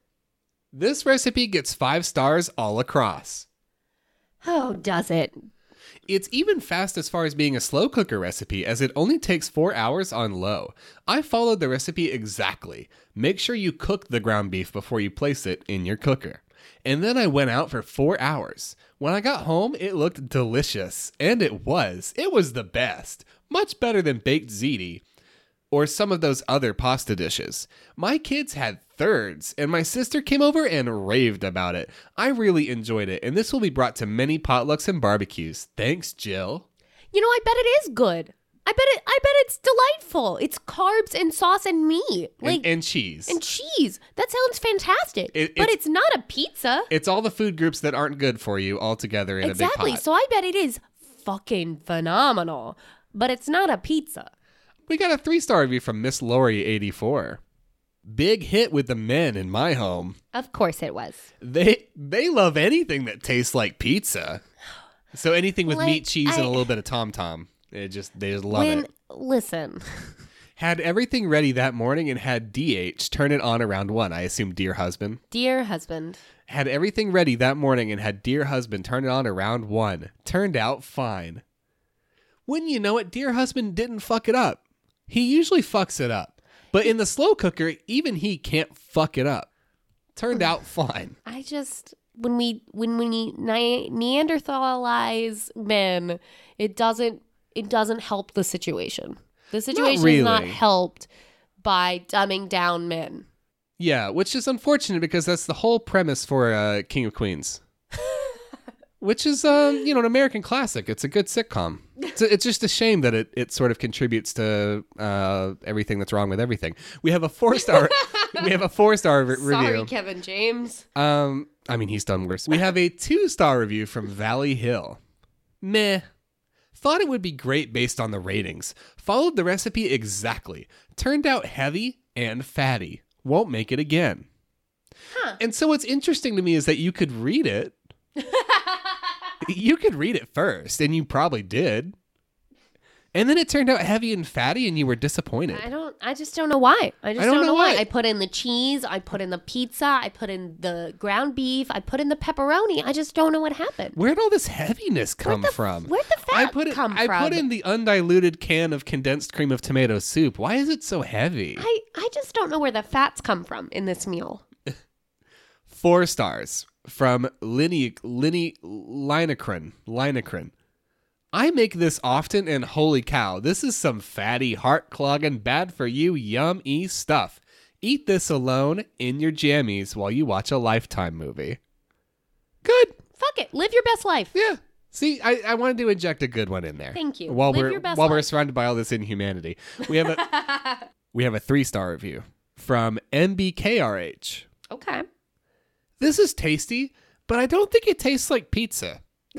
This recipe gets five stars all across. Oh, does it? It's even fast as far as being a slow cooker recipe, as it only takes four hours on low. I followed the recipe exactly. Make sure you cook the ground beef before you place it in your cooker. And then I went out for four hours. When I got home, it looked delicious. And it was. It was the best. Much better than baked ziti or some of those other pasta dishes. My kids had thirds, and my sister came over and raved about it. I really enjoyed it, and this will be brought to many potlucks and barbecues. Thanks, Jill. You know, I bet it is good. I bet it I bet it's delightful. It's carbs and sauce and meat. And, Like and cheese. and cheese. That sounds fantastic. It- but it's- it's not a pizza. it's all the food groups that aren't good for you all together in exactly. a big pot. So I bet it is fucking phenomenal. But it's not a pizza. We got a three star review from Miss Lori84. Big hit with the men in my home. Of course it was. They they love anything that tastes like pizza. So anything with Like, meat, cheese, and I- a little bit of tom tom, it just they just love when it. listen, Had everything ready that morning and had DH turn it on around one. I assume dear husband dear husband, had everything ready that morning and had dear husband turn it on around one. Turned out fine. When you know it, dear husband didn't fuck it up. He usually fucks it up, but in the slow cooker, even he can't fuck it up. Turned out fine. I just when we when we ne- Neanderthalize men, it doesn't it doesn't help the situation. The situation is not helped by dumbing down men. Yeah, which is unfortunate because that's the whole premise for uh, King of Queens. which is, um, you know, an American classic. It's a good sitcom. It's, it's just a shame that it, it sort of contributes to uh, everything that's wrong with everything. We have a four star. we have a four star re- Sorry, review. Kevin James. Um, I mean, he's done worse. We have a two star review from Valley Hill. Meh. Thought it would be great based on the ratings. Followed the recipe exactly. Turned out heavy and fatty. Won't make it again. Huh. And so what's interesting to me is that you could read it. you could read it first, and you probably did. And then it turned out heavy and fatty, and you were disappointed. I don't. I just don't know why. I just I don't don't, know know why. why. I put in the cheese. I put in the pizza. I put in the ground beef. I put in the pepperoni. I just don't know what happened. Where'd all this heaviness come the from? where'd the I fat put it, come I from? put in the undiluted can of condensed cream of tomato soup. Why is it so heavy? I I just don't know where the fats come from in this meal. Four stars from Linny Linny. I make this often, and holy cow, this is some fatty, heart clogging, bad for you, yummy stuff. Eat this alone in your jammies while you watch a Lifetime movie. Good. Fuck it. Live your best life. Yeah. See, I, I wanted to inject a good one in there. Thank you. While Live we're while we're surrounded by all this inhumanity, we have a we have a three star review from MBKRH. Okay. This is tasty, but I don't think it tastes like pizza.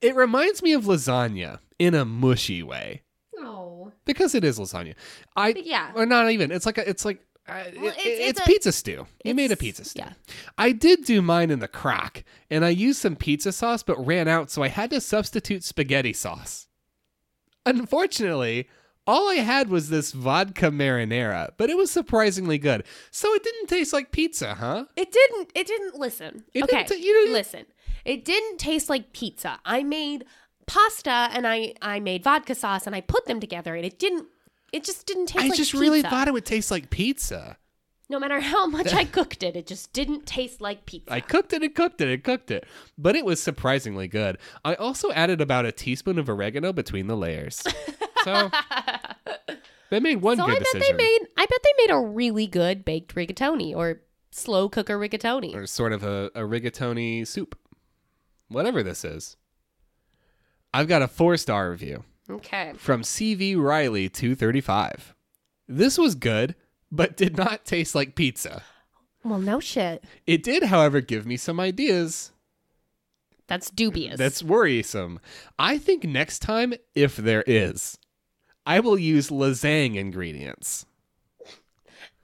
it reminds me of lasagna in a mushy way Oh. because it is lasagna. I Yeah. or not even. It's like a, it's like uh, it- it's- it's, it's a- pizza stew. You made a pizza stew. Yeah. I did do mine in the crock, and I used some pizza sauce, but ran out, so I had to substitute spaghetti sauce. Unfortunately, all I had was this vodka marinara, but it was surprisingly good. So it didn't taste like pizza, huh? It didn't. It didn't listen. It okay. didn't you didn't- listen. It didn't taste like pizza. I made pasta and I I made vodka sauce and I put them together and it didn't. It just didn't taste. I like just pizza. really thought it would taste like pizza. No matter how much I cooked it, it just didn't taste like pizza. I cooked it and cooked it and cooked it, but it was surprisingly good. I also added about a teaspoon of oregano between the layers. So they made one so good I bet decision. they made. I bet they made a really good baked rigatoni or slow cooker rigatoni. or sort of a, a rigatoni soup. Whatever this is. I've got a four star review Okay. from CV Riley 235. This was good, but did not taste like pizza. Well, no shit. It did, however, give me some ideas. That's dubious. That's worrisome. I think next time, if there is, I will use lasagna ingredients.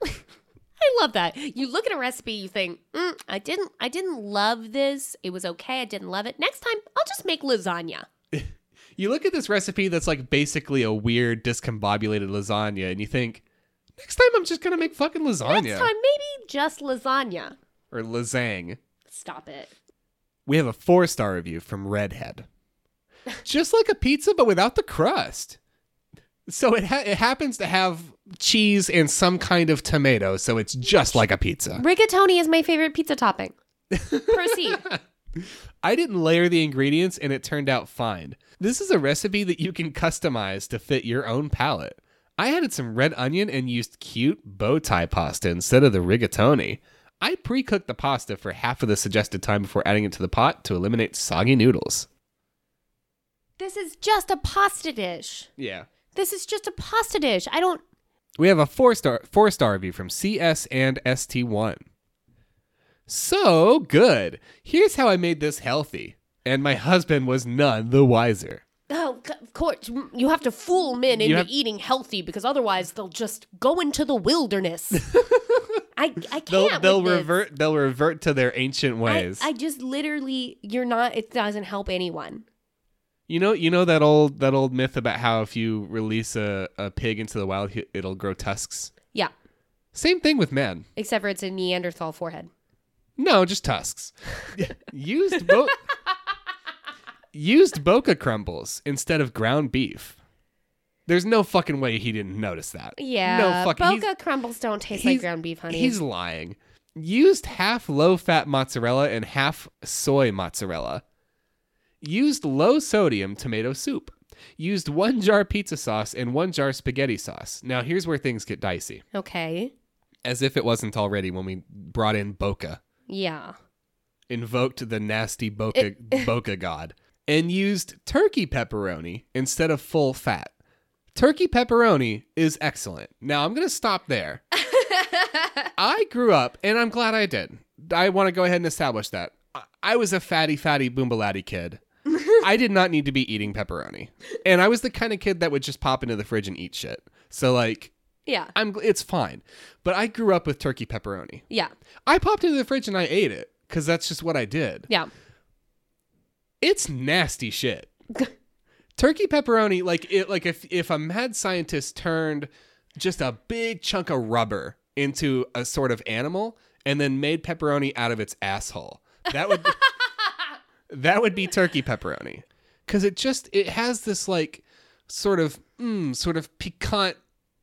I love that. You look at a recipe, you think, mm, I didn't, I didn't love this. It was okay. I didn't love it. Next time, I'll just make lasagna. You look at this recipe that's like basically a weird discombobulated lasagna, and you think, next time I'm just gonna make fucking lasagna Next time, maybe just lasagna. or lasagne. Stop it. We have a four star review from Redhead. Just like a pizza, but without the crust. So it ha- it happens to have cheese and some kind of tomato, so it's just like a pizza. Rigatoni is my favorite pizza topping. Proceed. I didn't layer the ingredients and it turned out fine. This is a recipe that you can customize to fit your own palate. I added some red onion and used cute bow tie pasta instead of the rigatoni. I pre cooked the pasta for half of the suggested time before adding it to the pot to eliminate soggy noodles. this is just a pasta dish. Yeah. This is just a pasta dish. I don't. We have a four star four star review from CS and ST1. So good. Here's how I made this healthy, and my husband was none the wiser. Oh, of course. You have to fool men into have- eating healthy because otherwise they'll just go into the wilderness. I, I can't. They'll they'll revert they'll revert to their ancient I, ways. I just literally, you're not. It doesn't help anyone. You know you know that old that old myth about how if you release a, a pig into the wild it'll grow tusks. Yeah, Same thing with men. except for it's a Neanderthal forehead. No, just tusks. used bo- used boca crumbles instead of ground beef. There's no fucking way he didn't notice that. Yeah, no fucking. Boca crumbles don't taste like ground beef, honey. He's lying. Used half low fat mozzarella and half soy mozzarella. Used low sodium tomato soup. Used one jar pizza sauce and one jar spaghetti sauce. Now, here's where things get dicey. okay. As if it wasn't already when we brought in Boca, Yeah. invoked the nasty Boca, Boca god, and used turkey pepperoni instead of full fat. Turkey pepperoni is excellent. Now, I'm going to stop there. I grew up, and I'm glad I did. I want to go ahead and establish that. I- was a fatty, fatty boombalatti kid. I did not need to be eating pepperoni. And I was the kind of kid that would just pop into the fridge and eat shit. So, like, Yeah. I'm it's fine. But I grew up with turkey pepperoni. Yeah. I popped into the fridge and I ate it because that's just what I did. Yeah. It's nasty shit. Turkey pepperoni, like it, like if if a mad scientist turned just a big chunk of rubber into a sort of animal and then made pepperoni out of its asshole, that would that would be turkey pepperoni, because it just it has this like sort of mm, sort of piquant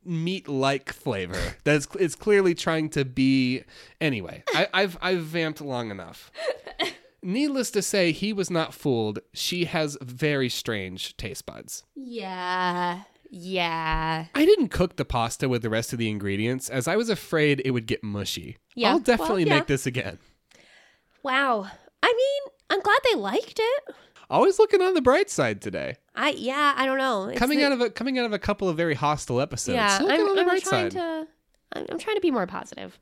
meat like flavor that's it's clearly trying to be anyway I, i've i've vamped long enough Needless to say, he was not fooled. She has very strange taste buds. Yeah. Yeah. I didn't cook the pasta with the rest of the ingredients as I was afraid it would get mushy. Yeah, I'll definitely well, yeah. make this again. Wow. I mean, I'm glad they liked it. Always looking on the bright side today. I yeah, I don't know. It's coming the- out of a coming out of a couple of very hostile episodes. yeah, I'm, I'm trying side. to I'm, I'm trying to be more positive.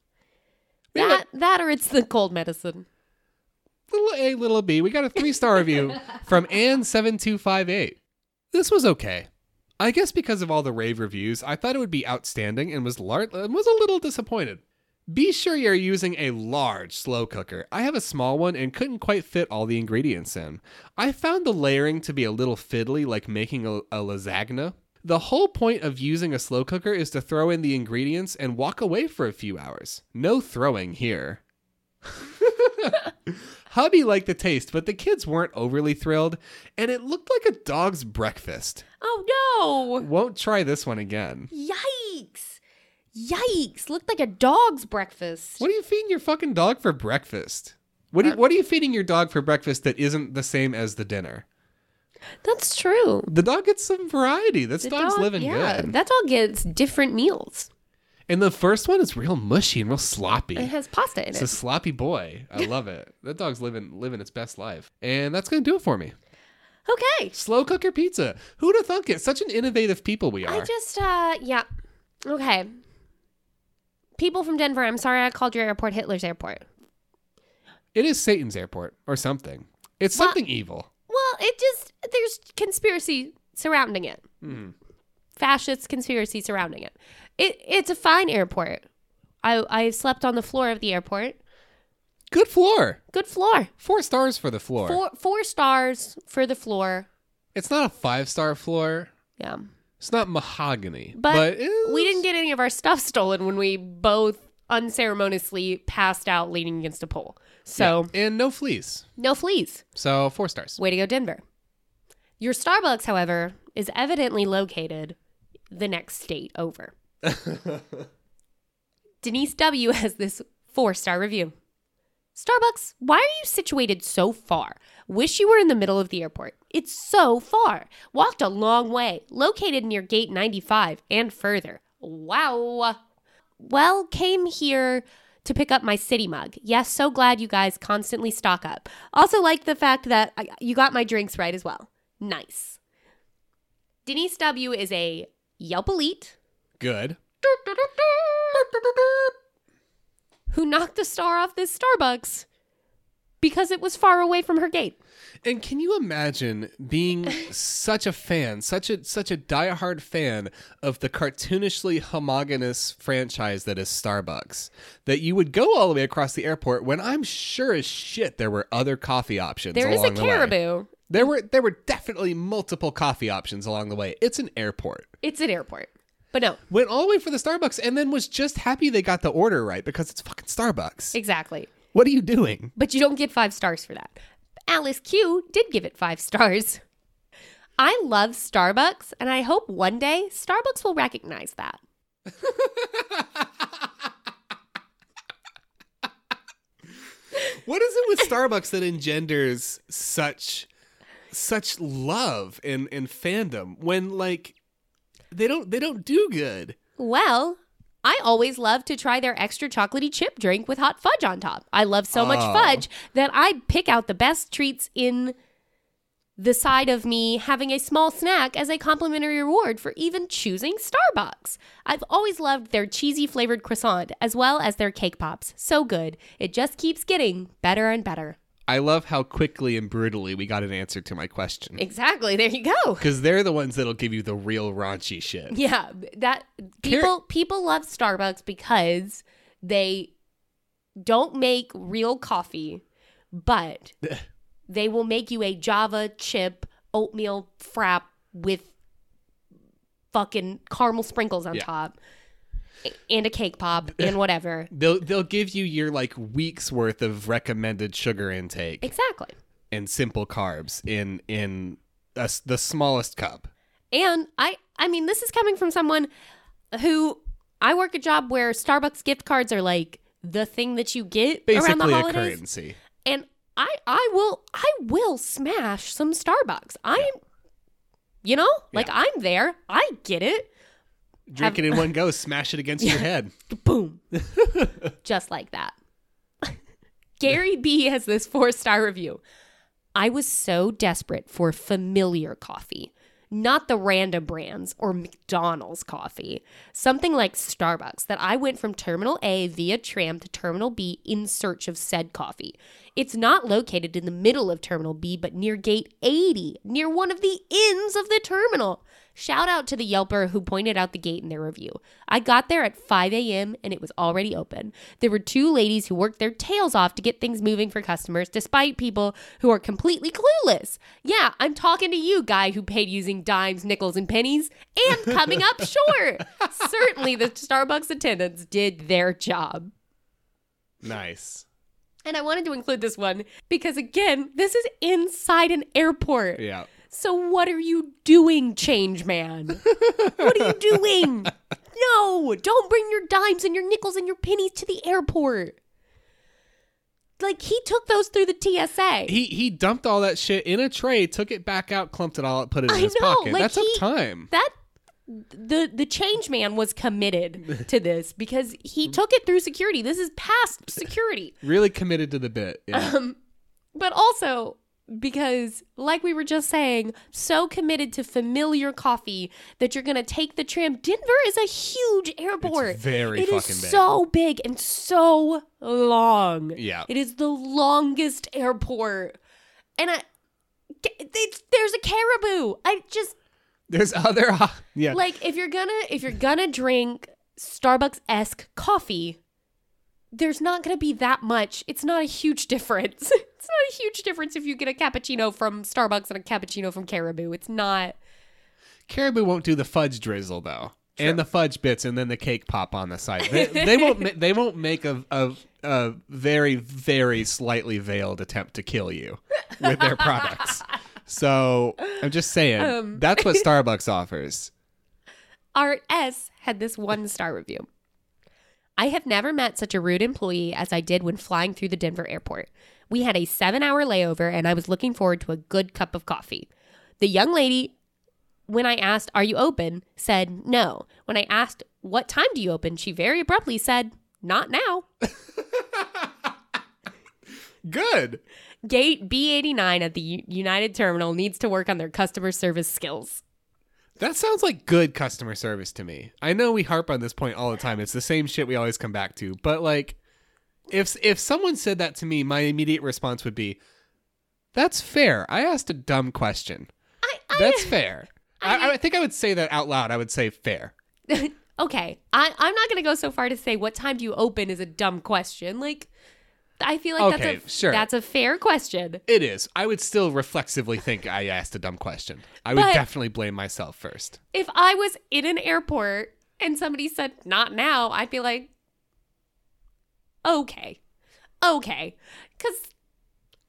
We That that or it's the cold medicine. little A, little B. We got a three star review from Ann7258. This was okay. I guess because of all the rave reviews, I thought it would be outstanding and was lar- and was a little disappointed. Be sure you're using a large slow cooker. I have a small one and couldn't quite fit all the ingredients in. I found the layering to be a little fiddly, like making a, a lasagna. The whole point of using a slow cooker is to throw in the ingredients and walk away for a few hours. No throwing here. Hubby liked the taste, but the kids weren't overly thrilled, and it looked like a dog's breakfast. Oh no! Won't try this one again. Yikes! Yikes! Looked like a dog's breakfast. What are you feeding your fucking dog for breakfast? What Uh, are you, what are you feeding your dog for breakfast that isn't the same as the dinner? That's true. The dog gets some variety. This The dog's dog- living yeah, good. That dog gets different meals. And the first one is real mushy and real sloppy. It has pasta in It's it. It's a sloppy boy. I love it. That dog's living living its best life. And that's gonna do it for me. Okay. Slow cooker pizza. Who'd have thunk it? Such an innovative people we are. I just uh yeah. Okay. People from Denver, I'm sorry I called your airport Hitler's airport. It is Satan's airport or something. It's Well- something evil. Well, it just there's conspiracy surrounding it. Hmm. Fascist conspiracy surrounding it. It it's a fine airport. I I slept on the floor of the airport. Good floor. Good floor. Four stars for the floor. Four four stars for the floor. It's not a five star floor. Yeah. It's not mahogany. But, But, we didn't get any of our stuff stolen when we both unceremoniously passed out leaning against a pole. So Yeah, and no fleas. no fleas. So four stars. Way to go, Denver. Your Starbucks, however, is evidently located the next state over. Denise W. has this four star review. Starbucks, why are you situated so far? Wish you were in the middle of the airport. It's so far. Walked a long way. Located near gate 95 and further. Wow. Well, came here to pick up my city mug. Yes, so glad you guys constantly stock up. Also, like the fact that I- you got my drinks right as well. Nice. Denise W. is a Yelp elite Good. Who knocked the star off this Starbucks because it was far away from her gate. And can you imagine being such a fan, such a such a diehard fan of the cartoonishly homogenous franchise that is Starbucks, that you would go all the way across the airport when I'm sure as shit there were other coffee options. There is a along the way. caribou. There were there were definitely multiple coffee options along the way. It's an airport. It's an airport. But no, Went all the way for the Starbucks and then was just happy they got the order right because it's fucking Starbucks. exactly. What are you doing? But you don't get five stars for that. Alice Q did give it five stars. I love Starbucks, and I hope one day Starbucks will recognize that. What is it with Starbucks that engenders such such love and, and fandom when like they don't they don't do good? Well, I always love to try their extra chocolatey chip drink with hot fudge on top. I love so much Oh. fudge that I pick out the best treats in the side of me having a small snack as a complimentary reward for even choosing Starbucks. I've always loved their cheesy flavored croissant as well as their cake pops. So good. It just keeps getting better and better. I love how quickly and brutally we got an answer to my question. Exactly. There you go. Because they're the ones that'll give you the real raunchy shit. Yeah, that people people love Starbucks because they don't make real coffee, but they will make you a Java chip oatmeal frap with fucking caramel sprinkles on Yeah. top and a cake pop and whatever. They'll they'll give you your like weeks worth of recommended sugar intake Exactly. and simple carbs in in a the smallest cup. And I I mean this is coming from someone who I work a job where Starbucks gift cards are like the thing that you get around the Basically a currency. and I I will I will smash some Starbucks. I'm you know, like I'm there. I get it. Drink it in one go, smash it against your head. Boom. Just like that. Gary B has this four-star review. I was so desperate for familiar coffee, not the random brands or McDonald's coffee. Something like Starbucks that I went from Terminal A via tram to Terminal B in search of said coffee. It's not located in the middle of Terminal B, but near Gate 80, near one of the ends of the terminal. Shout out to the Yelper who pointed out the gate in their review. I got there at 5 a.m. and it was already open. There were two ladies who worked their tails off to get things moving for customers, despite people who are completely clueless. Yeah, I'm talking to you, guy who paid using dimes, nickels, and pennies, and coming up short. Certainly, the Starbucks attendants did their job. Nice. And I wanted to include this one because, again, this is inside an airport. Yeah. So what are you doing, change man? what are you doing? No, don't bring your dimes and your nickels and your pennies to the airport. Like he took those through the TSA. He he dumped all that shit in a tray, took it back out, clumped it all up, put it in I his know, pocket. like that took he- time. that the the change man was committed to this because he took it through security. This is past security. Really committed to the bit. Yeah. Um, but also because, like we were just saying, so committed to familiar coffee that you're gonna take the tram. Denver is a huge airport. very It is fucking big. so big and so long. Yeah. it is the longest airport, and I. It's, there's a caribou. I just There's other yeah. like if you're gonna if you're gonna drink Starbucks esque coffee, there's not gonna be that much. It's not a huge difference. it's not a huge difference if you get a cappuccino from Starbucks and a cappuccino from Caribou. It's not. Caribou won't do the fudge drizzle though, and the fudge bits, and then the cake pop on the side. They, they won't. ma- They won't make a, a a very very slightly veiled attempt to kill you with their products. So I'm just saying Um. that's what Starbucks offers. Art S had this one star review. I have never met such a rude employee as I did when flying through the Denver airport. We had a seven hour layover and I was looking forward to a good cup of coffee. The young lady, when I asked, Are you open? said no. When I asked, What time do you open? she very abruptly said, Not now. Good. Gate B89 at the U- United Terminal needs to work on their customer service skills. That sounds like good customer service to me. I know we harp on this point all the time. It's the same shit we always come back to, but like if if someone said that to me, my immediate response would be, "That's fair. I asked a dumb question. I, I, That's fair." I, I- I think I would say that out loud. I would say fair. okay. I, I'm not going to go so far to say what time do you open is a dumb question. Like, I feel like Okay, that's a sure. that's a fair question. It is. I would still reflexively think I asked a dumb question. I would But- definitely blame myself first. If I was in an airport and somebody said not now, I'd be like, okay, okay, because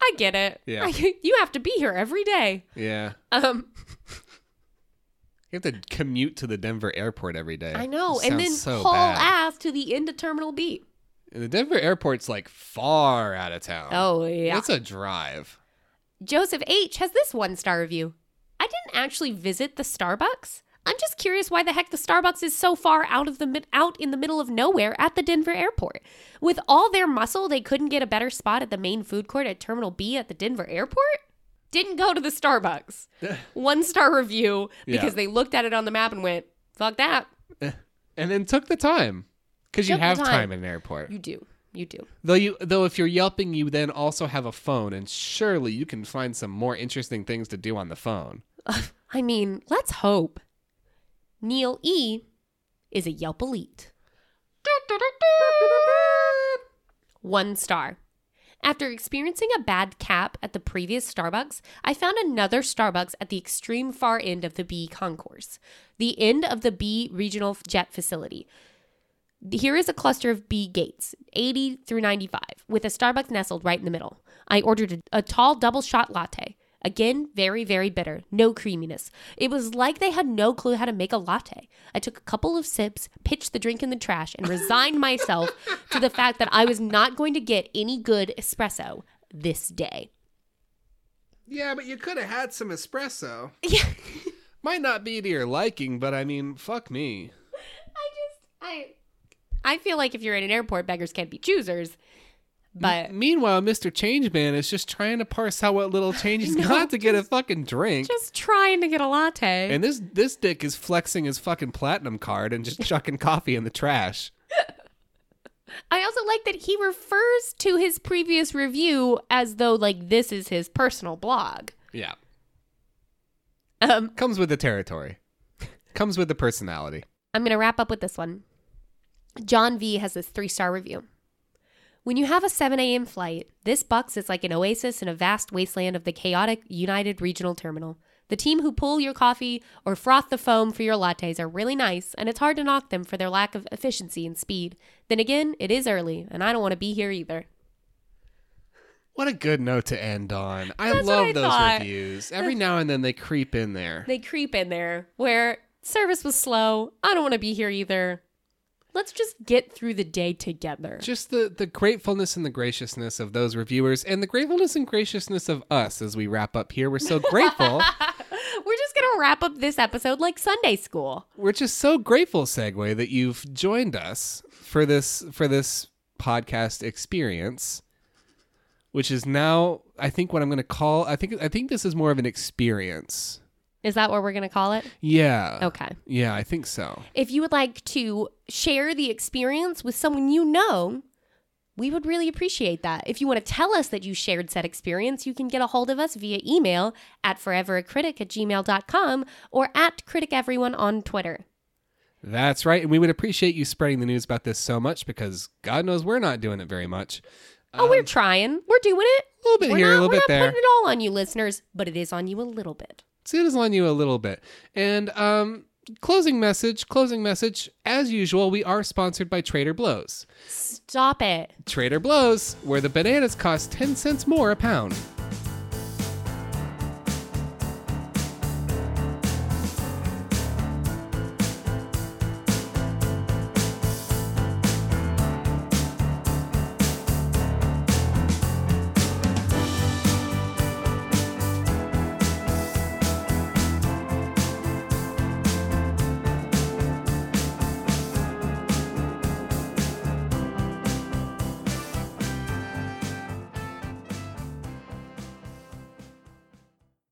I get it. Yeah. I- you have to be here every day. Yeah. Um, You have to commute to the Denver airport every day. I know, It and then so haul bad. ass to the end of Terminal B. And the Denver airport's like far out of town. Oh yeah. It's a drive. Joseph H has this one star review. I didn't actually visit the Starbucks. I'm just curious why the heck the Starbucks is so far out of the mid- out in the middle of nowhere at the Denver airport. With all their muscle, they couldn't get a better spot at the main food court at Terminal B at the Denver airport. Didn't go to the Starbucks. one star review because Yeah. they looked at it on the map and went, "Fuck that." Eh. And then took the time. Because you the have time. time in an airport. You do. You do. Though you though if you're yelping, you then also have a phone, and surely you can find some more interesting things to do on the phone. I mean, let's hope. Neil E is a Yelp elite. One star. After experiencing a bad cap at the previous Starbucks, I found another Starbucks at the extreme far end of the B concourse, the end of the B regional jet facility. Here is a cluster of B gates, 80 through 95, with a Starbucks nestled right in the middle. I ordered a, a tall double shot latte. Again, very, very bitter, no creaminess. It was like they had no clue how to make a latte. I took a couple of sips, pitched the drink in the trash, and resigned myself to the fact that I was not going to get any good espresso this day. Yeah, but you could have had some espresso. Yeah. Might not be to your liking, but I mean, fuck me. I just I I feel like if you're in an airport, beggars can't be choosers. But Meanwhile, Mr. Changeman is just trying to parse out what little change he's got to get a fucking drink. just trying to get a latte. And this this dick is flexing his fucking platinum card and just chucking coffee in the trash. I also like that he refers to his previous review as though like this is his personal blog. Yeah. Um, Comes with the territory. Comes with the personality. I'm gonna wrap up with this one. John V has this three star review. When you have a 7 a.m. flight, this Bucks is like an oasis in a vast wasteland of the chaotic United Regional Terminal. The team who pull your coffee or froth the foam for your lattes are really nice, and it's hard to knock them for their lack of efficiency and speed. Then again, it is early, and I don't want to be here either. What a good note to end on. I That's love I those thought. reviews. Every now and then they creep in there. They creep in there where service was slow. I don't want to be here either. Let's just get through the day together. Just the, the gratefulness and the graciousness of those reviewers and the gratefulness and graciousness of us as we wrap up here. We're so grateful. We're just going to wrap up this episode like Sunday school. We're just so grateful, Segway, that you've joined us for this for this podcast experience, which is now I think what I'm gonna call I think I think this is more of an experience. Is that what we're going to call it? Yeah. Okay. Yeah, I think so. If you would like to share the experience with someone you know, we would really appreciate that. If you want to tell us that you shared said experience, you can get a hold of us via email at foreveracritic at gmail.com or at criticeveryone on Twitter. That's right. And we would appreciate you spreading the news about this so much because God knows we're not doing it very much. Oh, we're um, trying. We're doing it. A little bit We're here, not, a little we're bit not there. putting it all on you, listeners, but it is on you a little bit. Is on you a little bit. And um, closing message, closing message. As usual, we are sponsored by Trader Blows. Stop it. Trader Blows, where the bananas cost 10 cents more a pound.